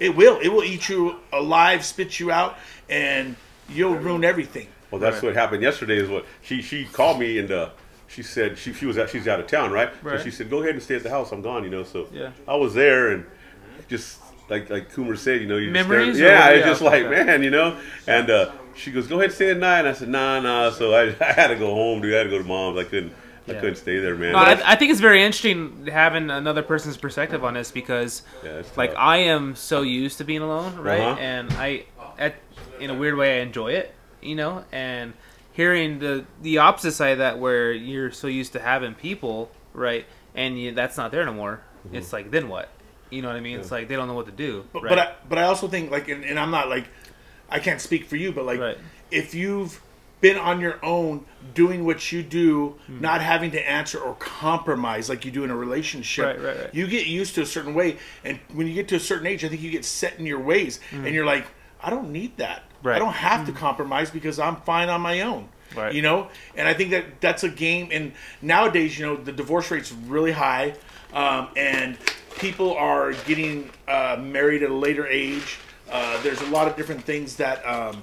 it will it will eat you alive, spit you out, and you'll ruin everything. Well, that's Right. what happened yesterday. Is what she she called me and uh, she said she she was out, she's out of town, right? Right. So she said, "Go ahead and stay at the house. I'm gone." You know. So Yeah. I was there and just like like Coomer said, you know, you Memories stare- yeah, it's just like okay. man, you know. And uh, she goes, "Go ahead and stay at night." And I said, "Nah, nah." So I, I had to go home, dude. I had to go to mom's. I couldn't I couldn't stay there, man. No, I, I think it's very interesting having another person's perspective on this because, Yeah, like, tough. I am so used to being alone, right? Uh-huh. And I, at, in a weird way, I enjoy it, you know. And hearing the the opposite side of that, where you're so used to having people, right, and you, that's not there anymore. Mm-hmm. It's like then what? You know what I mean? It's like they don't know what to do. But, right? but I but I also think like and, and I'm not like I can't speak for you, but like Right. if you've been on your own doing what you do, Hmm. not having to answer or compromise like you do in a relationship, Right, right, right. you get used to a certain way, and when you get to a certain age, I think you get set in your ways, and you're like, I don't need that. Right. I don't have to compromise because I'm fine on my own. Right. You know, and I think that that's a game. And nowadays, you know, the divorce rate's really high, um, and people are getting uh, married at a later age. Uh, there's a lot of different things that um,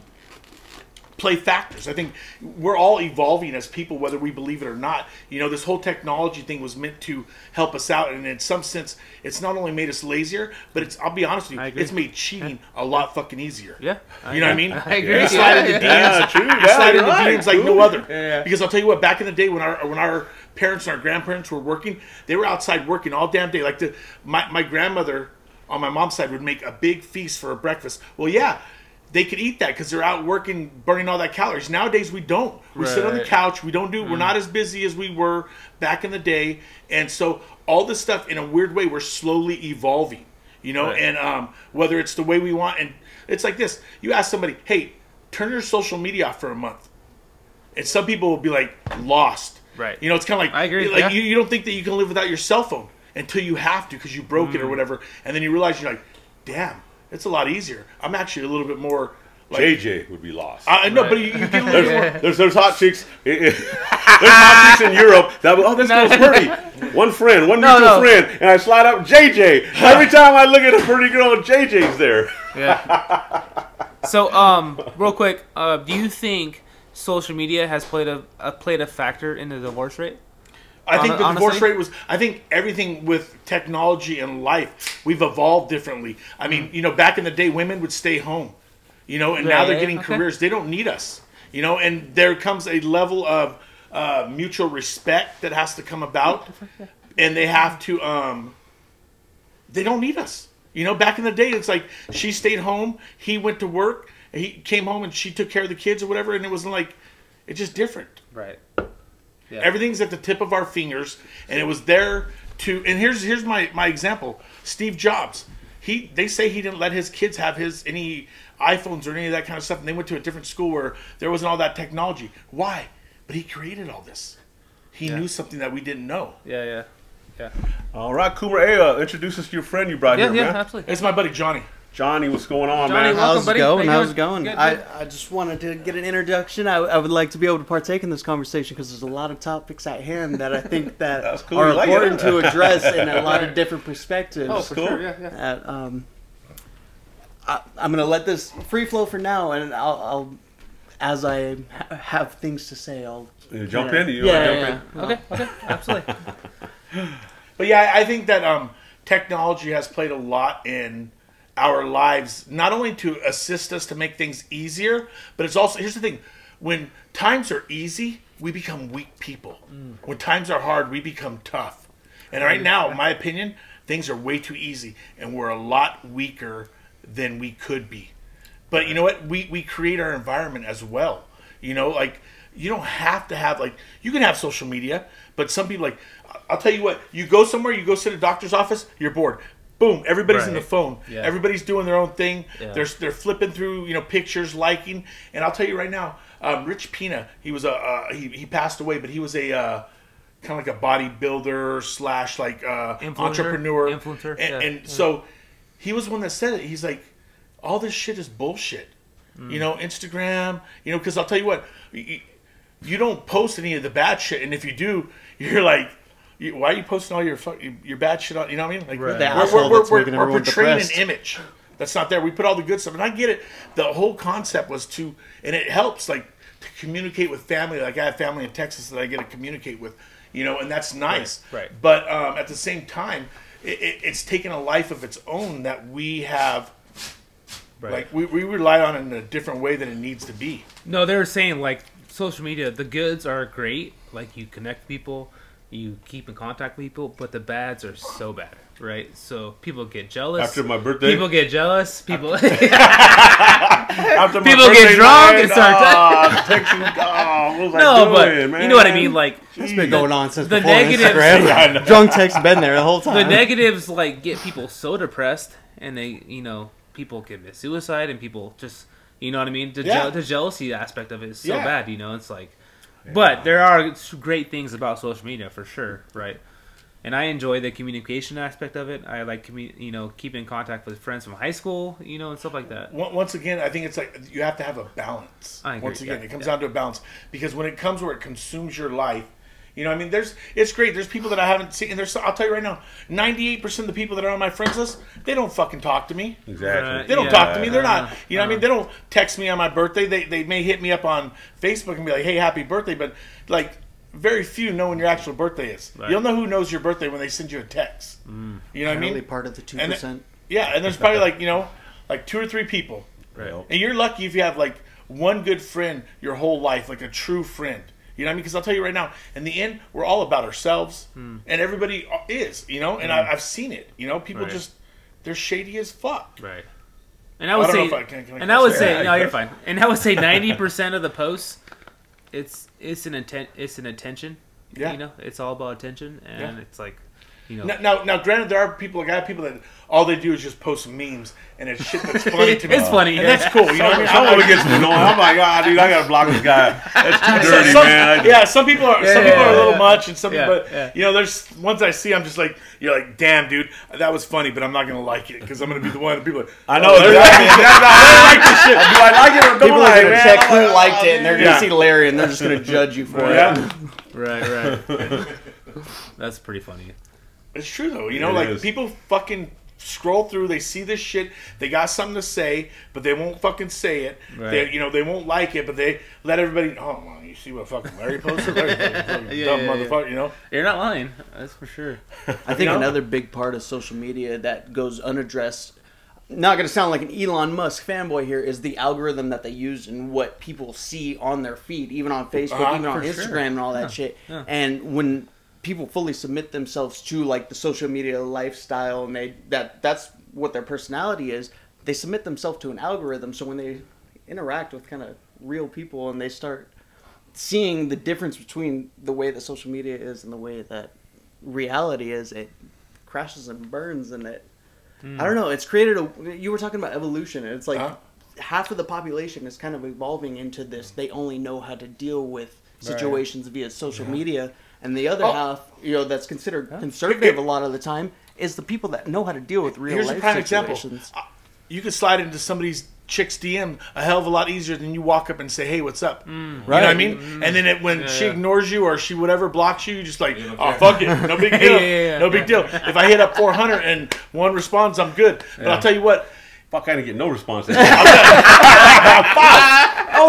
play factors. I think we're all evolving as people, whether we believe it or not. You know, this whole technology thing was meant to help us out, and in some sense, it's not only made us lazier, but it's. I'll be honest with you, it's made cheating a lot fucking easier. yeah, You know what I mean? I agree. You slide into Yeah, DMs, yeah. Yeah, true. you Yeah, slide into right. DMs like no Cool. other. Yeah. Because I'll tell you what, back in the day when our when our parents and our grandparents were working, they were outside working all damn day. Like the my my grandmother on my mom's side would make a big feast for a breakfast. Well, yeah. They could eat that because they're out working, burning all that calories. Nowadays, we don't. We sit on the couch. We don't do. We're not as busy as we were back in the day, and so all this stuff, in a weird way, we're slowly evolving. You know, Right. and um, whether it's the way we want, and it's like this: you ask somebody, "Hey, turn your social media off for a month," and some people will be like lost. Right. You know, it's kind of like I agree, Like yeah. you, you don't think that you can live without your cell phone until you have to because you broke Mm. it or whatever, and then you realize you're like, "Damn, it's a lot easier." I'm actually a little bit more. Like, JJ would be lost. I I know, Right. but you, you get a little more. There's there's hot chicks. there's hot chicks in Europe. That oh, this No. girl's pretty. One friend, one No, mutual no. friend, and I slide up JJ. Every time I look at a pretty girl, JJ's there. Yeah. so, um, real quick, uh, do you think social media has played a, a played a factor in the divorce rate? I think the divorce honestly? rate was. I think everything with technology and life, we've evolved differently. I mean, you know, back in the day, women would stay home, you know, and now they're getting okay. careers. They don't need us, you know, and there comes a level of uh, mutual respect that has to come about, and they have to. Um, they don't need us. You know, back in the day, it's like she stayed home, he went to work, he came home, and she took care of the kids or whatever, and it wasn't like it's just different. Right. Yeah. Everything's at the tip of our fingers, and it was there to. And here's here's my my example: Steve Jobs. He they say he didn't let his kids have his any iPhones or any of that kind of stuff, and they went to a different school where there wasn't all that technology. Why? but he created all this. He Yeah. knew something that we didn't know. Yeah, yeah, yeah. All right, Cooper. Hey, uh, introduce us to your friend you brought Yeah, here, yeah, man. absolutely. It's my buddy Johnny. Johnny, what's going on, Johnny, man? welcome, How's buddy. it going? How How's it going? Good, I, good. I just wanted to get an introduction. I, I would like to be able to partake in this conversation because there's a lot of topics at hand that I think that cool. are like important huh? to address in a lot of different perspectives. Oh, for cool. sure. Yeah, yeah. That, um, I, I'm gonna let this free flow for now, and I'll, I'll as I ha- have things to say, I'll You jump kinda- in. You yeah, yeah, jump yeah. Okay, okay, absolutely. But yeah, I I think that um, technology has played a lot in our lives, not only to assist us to make things easier, but it's also here's the thing: when times are easy, we become weak people. Mm. When times are hard, we become tough. And right now, in my opinion, things are way too easy, and we're a lot weaker than we could be. But you know what? We we create our environment as well. You know, like you don't have to have like you can have social media, but some people like I'll tell you what, you go somewhere, you go sit at a doctor's office, you're bored. Boom, everybody's in the phone. Yeah. Everybody's doing their own thing. Yeah. They're they're flipping through, you know, pictures, liking. And I'll tell you right now, um, Rich Piana, he was a uh, he, he passed away, but he was a uh, kind of like a bodybuilder slash like uh, Influencer? entrepreneur, Influencer, and, yeah. and so he was one that said it. He's like, all this shit is bullshit. Mm. You know, Instagram. You know, because I'll tell you what, you, you don't post any of the bad shit, and if you do, you're like. You, why are you posting all your fuck, your bad shit on? You know what I mean? Like Right. The we're, asshole we're, that's we're, making we're everyone portraying depressed. an image that's not there. We put all the good stuff, and I get it. The whole concept was to, and it helps like to communicate with family. Like I have family in Texas that I get to communicate with, you know, and that's nice. Right, right. But um, at the same time, it, it, it's taken a life of its own that we have. Right. Like we, we rely on it in a different way than it needs to be. No, they were saying like social media. The goods are great, like you connect people, you keep in contact with people, but the bads are so bad, right? So people get jealous. After my birthday? people get jealous. People. After my People get drunk night, and start- ah, texting. Oh, what was I no, doing, but man? you know what I mean. Like It's been going on since the before negatives- Instagram. Drunk text been there the whole time. the negatives like get people so depressed, and they, you know, people commit suicide, and people just, you know what I mean. The, Yeah. je- the jealousy aspect of it is so Yeah. bad. You know, it's like. But there are great things about social media for sure, right? And I enjoy the communication aspect of it. I like commu- you know keeping in contact with friends from high school, you know, and stuff like that. Once again, I think it's like you have to have a balance. I agree, Once again, yeah, it comes yeah. down to a balance because when it comes where it consumes your life, you know, I mean, there's it's great. There's people that I haven't seen, and there's I'll tell you right now, 98 percent of the people that are on my friends list, they don't fucking talk to me. Exactly. Right. They don't Yeah. talk to me. They're not. Uh, You know, what I mean, uh. they don't text me on my birthday. They they may hit me up on Facebook and be like, "Hey, happy birthday," but like. Very few know when your actual birthday is. Right. You'll know who knows your birthday when they send you a text. You know what I Apparently mean? part of the two And it- percent. Yeah, and there's probably like you know, like two or three people Right. and you're lucky if you have like one good friend your whole life, like a true friend. You know what I mean? Because I'll tell you right now, in the end, we're all about ourselves, hmm. and everybody is. You know, and I, hmm. I've seen it. You know, people Right. just they're shady as fuck. Right. And I would I say, if I can- can and I would say say, no, you're fine. And I would say, ninety percent of the posts, it's it's an intent, it's an attention. Yeah. You know, it's all about attention, and Yeah. it's like, you know, Now, now, now, granted, there are people like I have people that all they do is just post memes, and it's shit that's funny to me. It's funny, and yeah. that's cool. You know what I mean? Someone I- I- gets me annoying. I'm like, ah, dude, I gotta block this guy. That's too dirty, some, man. yeah, some people are some yeah, people are a little yeah. much, and some Yeah, but yeah. you know, there's ones I see, I'm just like, you're like, damn, dude, that was funny, but I'm not gonna like it because I'm gonna be the one. That people, are, I know "Oh, there's- exactly. That's not- I don't like this shit. Do I like it or don't People I, are gonna check who like, liked oh, it, and they're gonna see Larry, and they're just gonna judge you for it. yeah. right, right. That's pretty funny. It's true though. You know, It like is. people fucking scroll through, they see this shit, they got something to say, but they won't fucking say it. Right. They, you know, they won't like it, but they let everybody. Oh, well, you see what fucking Larry posted? Larry, fucking Yeah, dumb yeah, yeah. motherfucker. You know. You're not lying. That's for sure. I think You know? another big part of social media that goes unaddressed. Not going to sound like an Elon Musk fanboy here. Is the algorithm that they use and what people see on their feed, even on Facebook, Uh-huh, even on Instagram, sure. and all that shit. yeah. And when people fully submit themselves to like the social media lifestyle, and they that that's what their personality is, they submit themselves to an algorithm. So when they interact with kind of real people and they start seeing the difference between the way that social media is and the way that reality is, it crashes and burns and it. I don't hmm. know. It's created a. You were talking about evolution, and it's like Huh? half of the population is kind of evolving into this. They only know how to deal with situations via social media, and the other Oh. half, you know, that's considered conservative a lot of the time, is the people that know how to deal with real Here's a prime example. situations. Uh, You can slide into somebody's chick's DM a hell of a lot easier than you walk up and say, "Hey, what's up?" You know what I Right. mean? And then it, when she yeah. ignores you or she whatever blocks you, you just like, "Oh fuck it, no big deal, Yeah, yeah, yeah. no big deal." If I hit up 400 and one responds, I'm good. But I'll tell you what, Fuck, I didn't get no response. oh,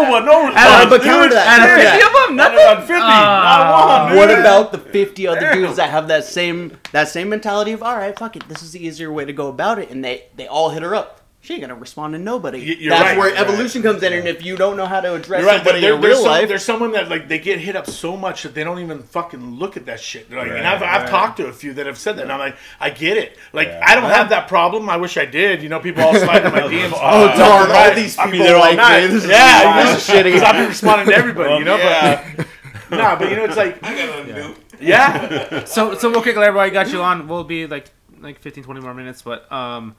but no response. but counter dude. that, Out of counter 50 of them, Not nothing. about 50, not one, dude. What about the 50 other Damn. dudes that have that same that same mentality of all right, fuck it, this is the easier way to go about it, and they they all hit her up. She ain't gonna respond to nobody. Y- you're That's right, where you're evolution comes in, and if you don't know how to address You're right. somebody There, in there's, real some, life, there's someone that like they get hit up so much that they don't even fucking look at that shit. They're like, and I've, I've right. talked to a few that have said that, and I'm like, I get it. Like, Yeah. I don't have that problem. I wish I did. You know, people all slide in my DMs. oh uh, darn, all right. these I'll be people there like night. me. This is Yeah, wild. this is shitty. Because I've been responding to everybody, you know. Yeah. But nah, but you know, it's like, I got nothing to yeah, so so real quick, everybody got you on. We'll be like like 15, 20 more minutes, but um,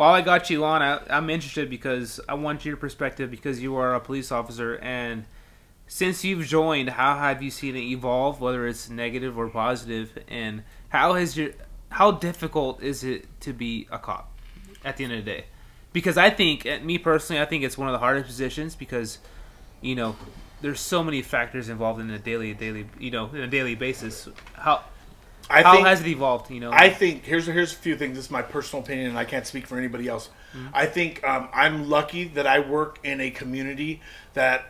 while I got you on, I, I'm interested because I want your perspective because you are a police officer and since you've joined, how have you seen it evolve, whether it's negative or positive, and how has your how difficult is it to be a cop at the end of the day? Because I think, me personally, I think it's one of the hardest positions because you know there's so many factors involved in a daily daily you know in a daily basis. How I how think has it evolved? You know, I think here's here's a few things. This is my personal opinion, and I can't speak for anybody else. Mm-hmm. I think um, I'm lucky that I work in a community that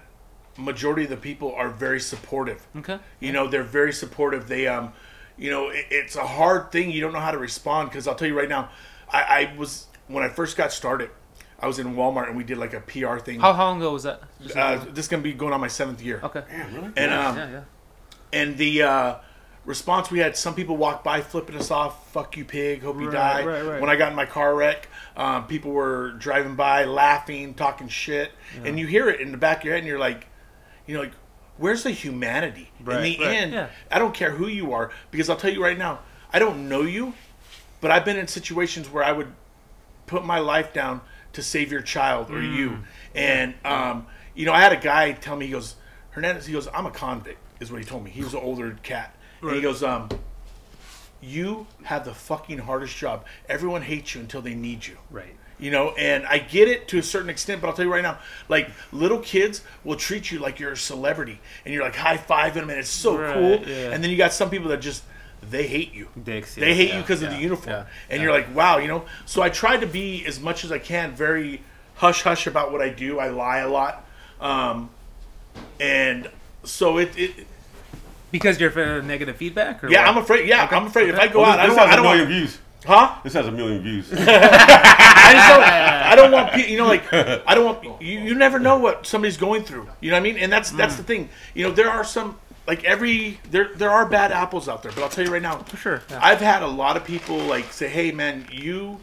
majority of the people are very supportive. okay. You know, they're very supportive. They, um, you know, it, it's a hard thing. You don't know how to respond because I'll tell you right now, I, I was when I first got started, I was in Walmart and we did like a PR thing. How, how long ago was that? Uh, this is gonna be going on my seventh year. okay. Damn, really? And um, yeah, yeah. and the uh, response we had some people walk by flipping us off fuck you pig hope you Right, die right, right. when i got in my car wreck um, people were driving by laughing talking shit and you hear it in the back of your head and you're like you know like where's the humanity in the end yeah. i don't care who you are because i'll tell you right now i don't know you but i've been in situations where i would put my life down to save your child or you. And um, you know, I had a guy tell me he goes, Hernandez, he goes, I'm a convict, is what he told me. He was an older cat. And he goes, um, you have the fucking hardest job. Everyone hates you until they need you. Right. You know, and I get it to a certain extent, but I'll tell you right now, like little kids will treat you like you're a celebrity, and you're like high fiving them, and it's so Right, cool. yeah. And then you got some people that just they hate you. Dicks, They hate yeah, you because of the uniform, yeah, and yeah. you're like, wow, you know. So I try to be as much as I can, very hush hush about what I do. I lie a lot, um, and so it, it Because you're afraid of negative feedback? Or yeah, what? I'm afraid. Yeah, I'm afraid if I go Well, out, I this, don't, this want, I don't a million want, views. huh? This has a million views. I just don't. I don't want pe- you know like I don't want you. You never know what somebody's going through. You know what I mean? And that's that's the thing. You know, there are some like every there there are bad apples out there, but I'll tell you right now. For sure. Yeah. I've had a lot of people like say, "Hey, man, you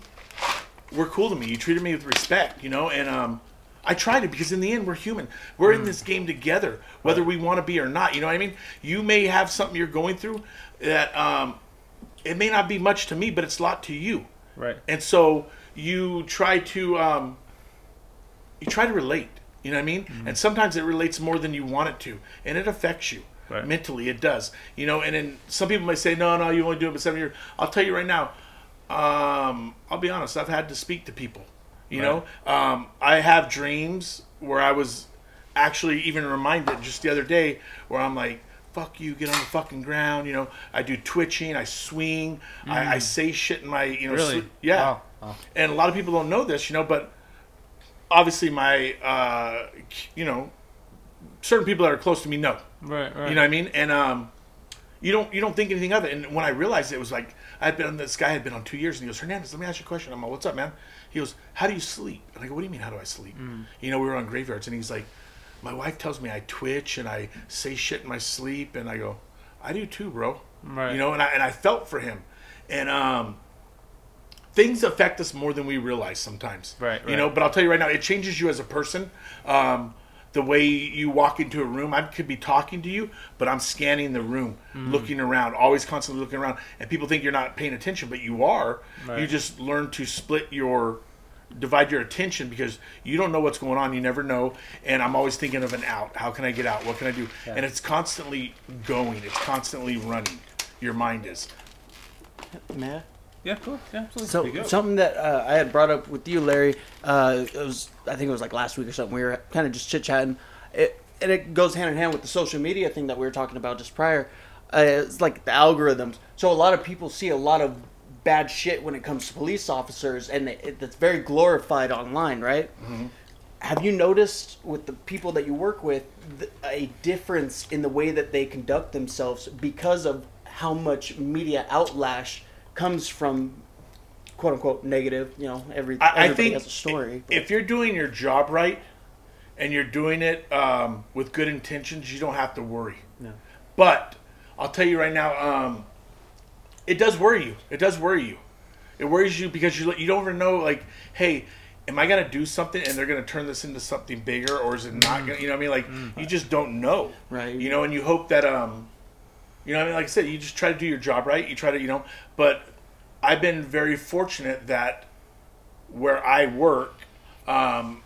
were cool to me. You treated me with respect." You know, and um, I tried it because in the end, we're human. We're in this game together, whether we want to be or not. You know what I mean? You may have something you're going through that um, it may not be much to me, but it's a lot to you. right. And so you try to um, you try to relate. You know what I mean? And sometimes it relates more than you want it to, and it affects you Right. mentally. It does. You know. And then some people might say, "No, no, you only do it for seven years." I'll tell you right now. Um, I'll be honest. I've had to speak to people. You know, um, I have dreams where I was actually even reminded just the other day where I'm like, "Fuck you, get on the fucking ground." You know, I do twitching, I swing, I, I say shit in my, you know, Really? yeah Wow. Wow. and a lot of people don't know this, you know, but obviously my, uh, you know, certain people that are close to me know, Right, right. you know what I mean? And, um, you don't, you don't think anything of it. And when I realized it, it was like, I had been on, this guy had been on two years and he goes, Hernandez, let me ask you a question. I'm like, what's up, man? He goes, how do you sleep? And I go, what do you mean, how do I sleep? You know, we were on graveyards and he's like, my wife tells me I twitch and I say shit in my sleep. And I go, I do too, bro. Right. You know, and I, and I felt for him. And, um, things affect us more than we realize sometimes. Right, You right. know, but I'll tell you right now, it changes you as a person. Um, the way you walk into a room, I could be talking to you, but I'm scanning the room, Mm. looking around, always constantly looking around, and people think you're not paying attention, but you are. Right. You just learn to split your divide your attention because you don't know what's going on. You never know. And I'm always thinking of an out. How can I get out? What can I do? And it's constantly going. It's constantly running. Your mind is. Man. Yeah, cool. Yeah, absolutely. So something that uh, I had brought up with you, Larry, uh, it was I think it was like last week or something. We were kind of just chit chatting, it, and it goes hand in hand with the social media thing that we were talking about just prior. Uh, it's like the algorithms. So a lot of people see a lot of bad shit when it comes to police officers, and it, it's very glorified online, right? Have you noticed with the people that you work with th- a difference in the way that they conduct themselves because of how much media outlash comes from quote unquote negative? You know, every I, I think has a story. if you're doing your job right and you're doing it um, with good intentions, you don't have to worry. No. But I'll tell you right now, um, it does worry you. It does worry you. It worries you because you you don't ever know like, hey, am I gonna do something and they're gonna turn this into something bigger or is it not gonna? You know what I mean? Like you just don't know, Right. You know, and you hope that um, you know, I mean, like I said, you just try to do your job right. You try to, you know, but I've been very fortunate that where I work, um,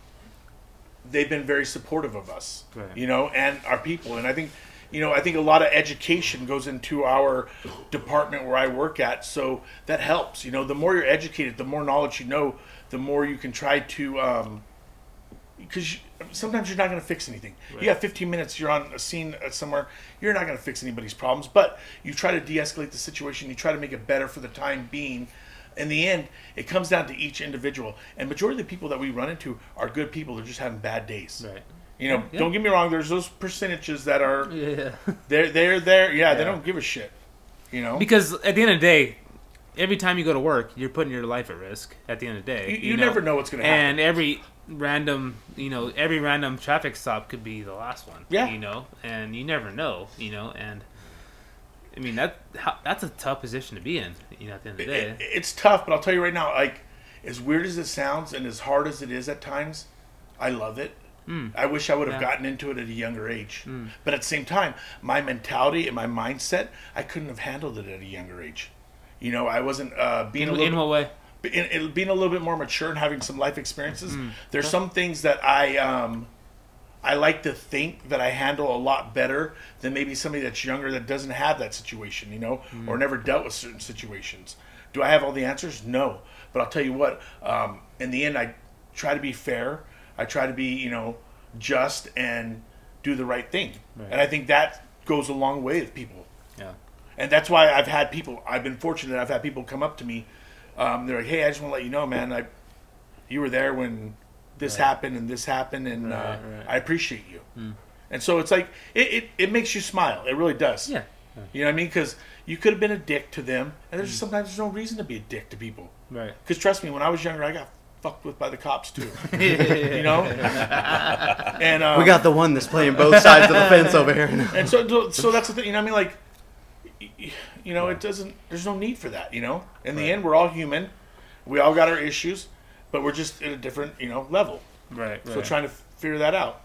they've been very supportive of us, Right. you know, and our people. And I think, you know, I think a lot of education goes into our department where I work at, so that helps. You know, the more you're educated, the more knowledge you know, the more you can try to. Um, because sometimes you're not going to fix anything. You got 15 minutes, you're on a scene uh, somewhere, you're not going to fix anybody's problems, but you try to de escalate the situation, you try to make it better for the time being. In the end, it comes down to each individual. And majority of the people that we run into are good people, they're just having bad days. Right. You know, Yeah. don't get me wrong, there's those percentages that are, Yeah. they're, they're there, yeah, they don't give a shit. You know? Because at the end of the day, every time you go to work, you're putting your life at risk. At the end of the day, You- you never know what's gonna happen. And every random, you know, every random traffic stop could be the last one. Yeah. You know, and you never know. You know, and I mean that that's a tough position to be in. You know, at the end of the day. it, it's tough, but I'll tell you right now, like as weird as it sounds and as hard as it is at times, I love it. I wish I would have Yeah. gotten into it at a younger age. But at the same time, my mentality and my mindset, I couldn't have handled it at a younger age. You know, I wasn't uh, being a little in what way? In, in being a little bit more mature and having some life experiences, there's some things that I um, I like to think that I handle a lot better than maybe somebody that's younger that doesn't have that situation, you know, or never dealt with certain situations. Do I have all the answers? No, but I'll tell you what. Um, in the end, I try to be fair. I try to be, you know, just and do the right thing, and I think that goes a long way with people Yeah. and that's why I've had people. I've been fortunate. I've had people come up to me. Um, they're like, "Hey, I just want to let you know, man. I, you were there when this happened and this happened, and uh, Right, right. I appreciate you." And so it's like it, it, it makes you smile. It really does. Yeah. You know what I mean? Because you could have been a dick to them, and there's sometimes there's no reason to be a dick to people. Right. Because trust me, when I was younger, I got fucked with by the cops too. you know. and um, we got the one that's playing both sides of the fence over here. and so, so that's the thing. You know, what I mean, like, y- y- you know, it doesn't. There's no need for that. You know, in the end, we're all human. We all got our issues, but we're just at a different, you know, level. Right. So trying to figure that out.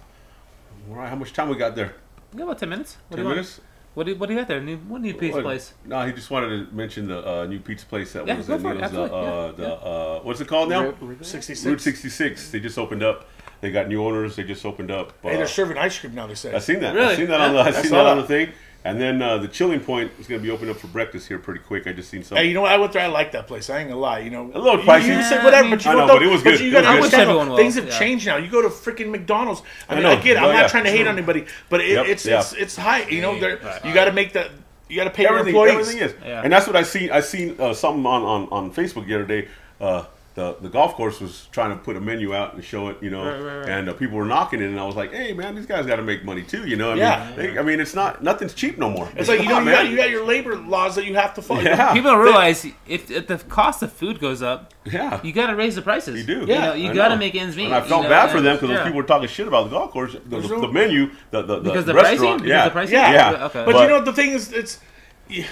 All right, how much time we got there? We got about ten minutes. What Ten do you minutes? Want? What do you, What do you got there? New, what new pizza What- place? No, he just wanted to mention the uh, new pizza place that Yeah, was in for it, Needles, uh, uh, yeah, the yeah. uh, what's it called now? Sixty Route 66. They just opened up. They got new owners. They just opened up. Hey, uh, they're serving ice cream now. They say. I seen that. Really? I seen that on the. I I seen saw that on the thing. And then uh, the chilling point is going to be opening up for breakfast here pretty quick. I just seen some. Hey, you know what? I went there. I like that place. I ain't gonna lie. You know, A little You- pricey. You, said whatever, I but you I know, but it was good. you gotta understand, everyone things have yeah. changed now. You go to freaking McDonald's. I, I mean, know. I get. it. I'm Oh, not yeah. trying to hate on anybody, but it, Yep, it's, yeah. it's it's high. You know, Right. you got to make that. You got to pay your employees. everything is, Yeah. and that's what I seen. I seen uh, something on, on, on Facebook the other day. Uh, the the golf course was trying to put a menu out and show it, you know, Right, right, right. and uh, people were knocking it, and I was like, hey man, these guys got to make money too, you know. I Yeah. mean, they, I mean, it's not nothing's cheap no more. It's like you know, not, you got, you got your labor laws that you have to follow. Yeah. People don't realize if, if the cost of food goes up, yeah. you got to raise the prices. You do. You, Yeah, know, you got to make ends meet. And I you felt know, bad for them because yeah. those people were talking shit about the golf course, the, There's the, menu, the the, the because the restaurant. pricing. Because yeah, the pricing. Yeah. Yeah. Okay. But, But- you know the thing is, it's you,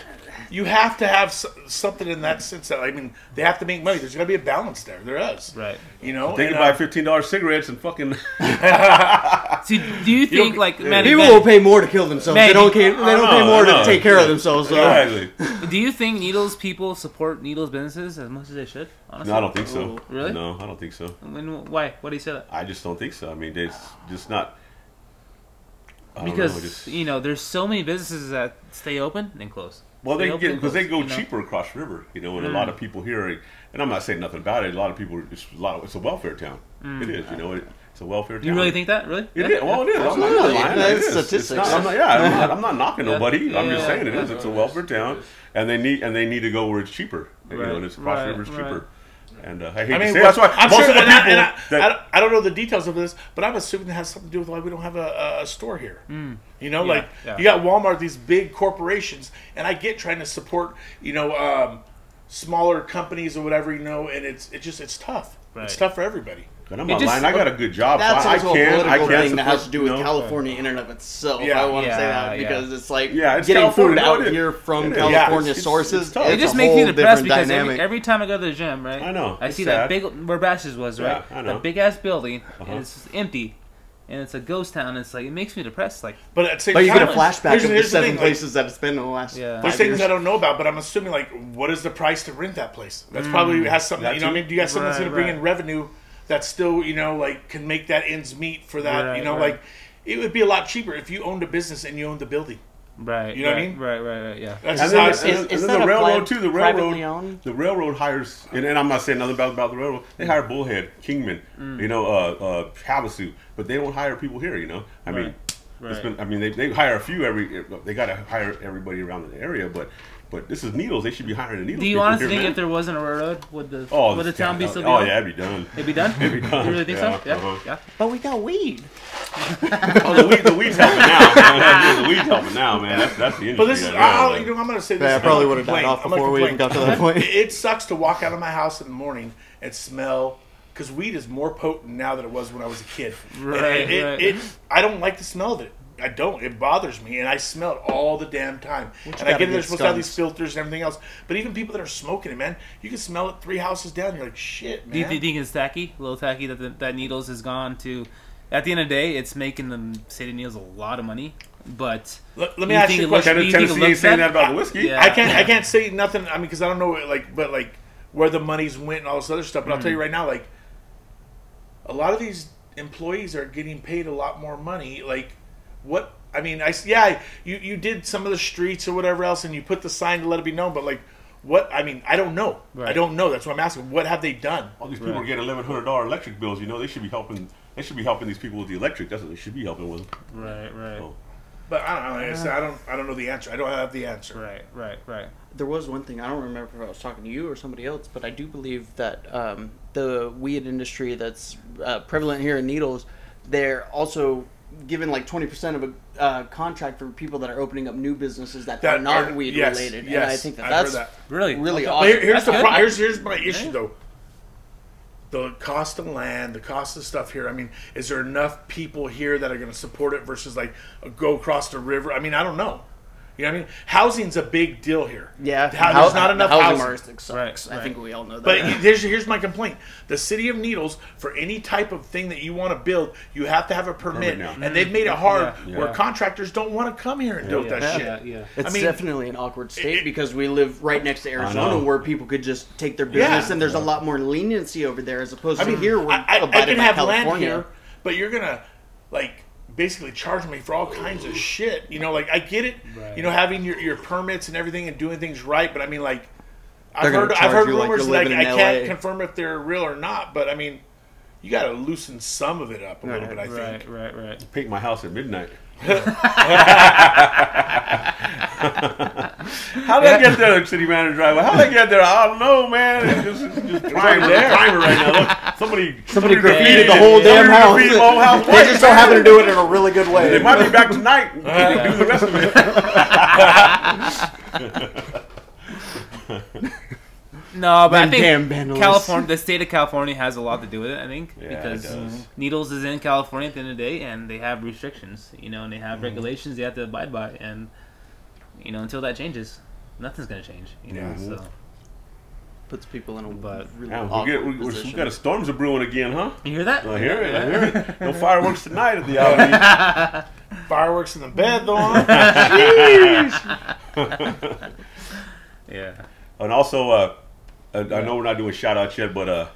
you have to have s- something in that sense. That I mean, they have to make money. There's got to be a balance there. There is. right. You know. They can buy uh, fifteen dollars cigarettes and fucking So do you think like man, People man, will pay more to kill themselves. Man, they don't. you- Pay, they don't know, pay more to take care of themselves. So. Exactly. Do you think Needles people support Needles businesses as much as they should? Honestly, No, I don't think so. Really? No, I don't think so. I mean, why? Why do you say that? I just don't think so. I mean, it's just not. I don't know, Because just- you know, there's so many businesses that stay open and close. Well, Stay they get because they go you know? cheaper across the river, you know, and a lot of mm. people here, and I'm not saying nothing about it. A lot of people, it's a lot. Of, it's a welfare town. It is, you know, it, it's a welfare town. You really think that? Really? It Yeah. is. Well, it is. I'm not, Absolutely. lying. That's It is. It's statistics. not, I'm not, yeah, I'm not, I'm not knocking Yeah. nobody. I'm just saying it is. It's a welfare town, and they need and they need to go where it's cheaper. You know, and it's across Right. the river is Right. Cheaper. And uh, I hate I to mean, say that's why I'm most sure, of the and people I, and I, that I, don't, know the details of this, but I'm assuming it has something to do with why we don't have a, a, a store here. You know. Yeah, like yeah. you got Walmart, these big corporations, and I get trying to support, you know, um, smaller companies or whatever, you know, and it's it just it's tough. It's tough for everybody. And I'm It not just- lying. I got a good job. That's I, I also a can. I political can thing that has to do with you know. California in and of itself. Yeah. I want to say Yeah, that yeah. because it's like Yeah, it's getting California, food out it is. here from It is. California Yeah, it's- it's- sources. it's. It just a makes me depressed because every, every time I go to the gym, right? I know, I it's see that big where Bashas' was, right? Yeah, I know. That big ass building, Uh-huh. and it's empty, and it's a ghost town. It's like it makes me depressed. Like, But at the same But you time, get a flashback here's- of the here's seven thing, like, places that it's been in the last. Yeah. There's things years. I don't know about, but I'm assuming like what is the price to rent that place? That's probably has something. That You know, what I mean, do you got something that's Right, going to bring in revenue that still, you know, like can make that ends meet for that? Right, you know, right. like it would be a lot cheaper if you owned a business and you owned the building. right? You know what I mean? Right, right, right. Yeah. That's And just how I then, see and, it. and then that the railroad too. The railroad, the railroad hires, and, and I'm not saying nothing about about the railroad. They hire Bullhead, Kingman, Mm. you know, uh, uh, Havasu, but they don't hire people here. You know, I mean, Right. it's Right. been. I mean, they, they hire a few every. They got to hire everybody around the area, but but this is Needles. They should be hiring the Needles. Do you people honestly here, think man. if there wasn't a railroad, would the Oh, would the this town be town- still be Oh on? yeah, it'd be done. It'd be done. It'd be done. You really think Yeah, so? Yeah, uh-huh. yeah. But we got weed. Oh, the weed, the weed's helping now. the weed's helping now, man. That's that's the industry. But this is, right there, I'll, man. you know, I'm going to say this. Yeah, I probably would have died off I'm gonna before we even got to that point. It, it sucks to walk out of my house in the morning and smell because weed is more potent now than it was when I was a kid. Right, it, it, right. it- I don't like the smell of it. I don't. It bothers me, and I smell it all the damn time. and I gotta get get they're supposed to have skunks. these filters and everything else, but even people that are smoking it, man, you can smell it three houses down. You're like, shit, man. Do you think think it's tacky, a little tacky that the, that Needles has gone to? At the end of the day, it's making the state of Needles a lot of money. But let, let me you ask think you it a looks- question. do you think it Tennessee ain't saying that about the whiskey. Yeah. I can't. I can't say nothing. I mean, because I don't know, like, but like where the money's went and all this other stuff. But I'll Mm. tell you right now, like, a lot of these employees are getting paid a lot more money. Like, what? I mean, I s- yeah, you you did some of the streets or whatever else, and you put the sign to let it be known. But like, what? I mean, I don't know. I don't know. That's what I'm asking. What have they done? All these people Right. are getting eleven hundred dollar electric bills. You know, they should be helping. They should be helping these people with the electric. That's what they should be helping with. right, right, Oh. But I don't know. Like I, said, I don't. I don't know the answer. I don't have the answer. right, right, right. There was one thing I don't remember if I was talking to you or somebody else, but I do believe that um, the weed industry that's uh, prevalent here in Needles, they're also given like twenty percent of a uh, contract for people that are opening up new businesses that, That are not are- weed yes, related. yes, and I think that I've that's that. Really, really Okay. awesome. Here- here's That's the good. pro- here's here's my issue Yeah. though. The cost of land, the cost of stuff here. I mean, is there enough people here that are going to support it versus like go across the river? I mean, I don't know. You know what I mean? Housing's a big deal here. yeah, How- hou- there's not enough the housing. market sucks. Right, I right. think we all know that. But here's here's my complaint: the city of Needles, for any type of thing that you want to build, you have to have a permit, Permit now. and they've made it mm-hmm. hard Yeah. where contractors don't want to come here and build yeah, that yeah, shit. yeah. It's I mean- definitely an awkward state it- because we live right next to Arizona, where people could just take their business, Yeah. and there's a lot more leniency over there as opposed I to here. We're I, I, I can have California. land here, but you're gonna like basically charging me for all kinds of shit. You know, like I get it. Right. You know, having your, your permits and everything and doing things right, but I mean, like I've heard I've heard you like rumors you're that I, I can't confirm if they're real or not. But I mean, you got to loosen some of it up a little Right, bit. I think. Right, think. right, right. Paint my house at midnight. How did I get there, city manager driver? How did I get there? I don't know, man. It's just, it's just timer, there. timer right now. Look, somebody, Somebody graffitied graffitied the it. whole damn house. graffitited the whole house. They just so happen to do it in a really good way. They might be back tonight. and do the rest of it. No, but I think damn. California, the state of California, has a lot to do with it. I think Yeah, because does. Needles is in California at the end of the day, and they have restrictions, you know, and they Mm-hmm. have regulations they have to abide by, and you know, until that changes, nothing's gonna change. You know, Yeah. so puts people in a But- really Yeah, we, get, we, we, we got a storms are brewing again, huh? You hear that? I hear it. I hear it. No fireworks tonight at the Alameda. Fireworks in the bed, though. Jeez. Yeah. and also, uh, I, I know we're not doing shout outs yet, but uh,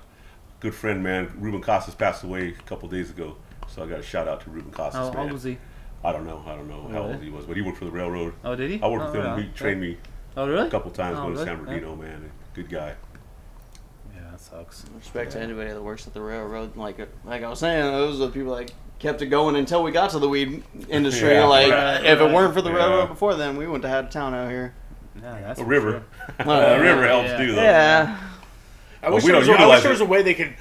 good friend, man, Ruben Costas passed away a couple days ago. So I got a shout out to Ruben Costas, How man. old was he? I don't know. I don't know how Really? old he was, but he worked for the railroad. Oh, did he? I worked oh, with him. Oh, yeah. He trained me Oh, really? a couple times Oh, going to really? San Bernardino, man. Good guy. Yeah, that sucks. Respect to anybody that works at the railroad. Like like I was saying, those are the people that kept it going until we got to the weed industry. Yeah, like right, if right. it weren't for the Yeah. railroad before then, we wouldn't have had a town out here. Yeah, that's A river. sure. the river helps yeah. too, though. Yeah. I wish, we there was, don't a, I wish there was a way they could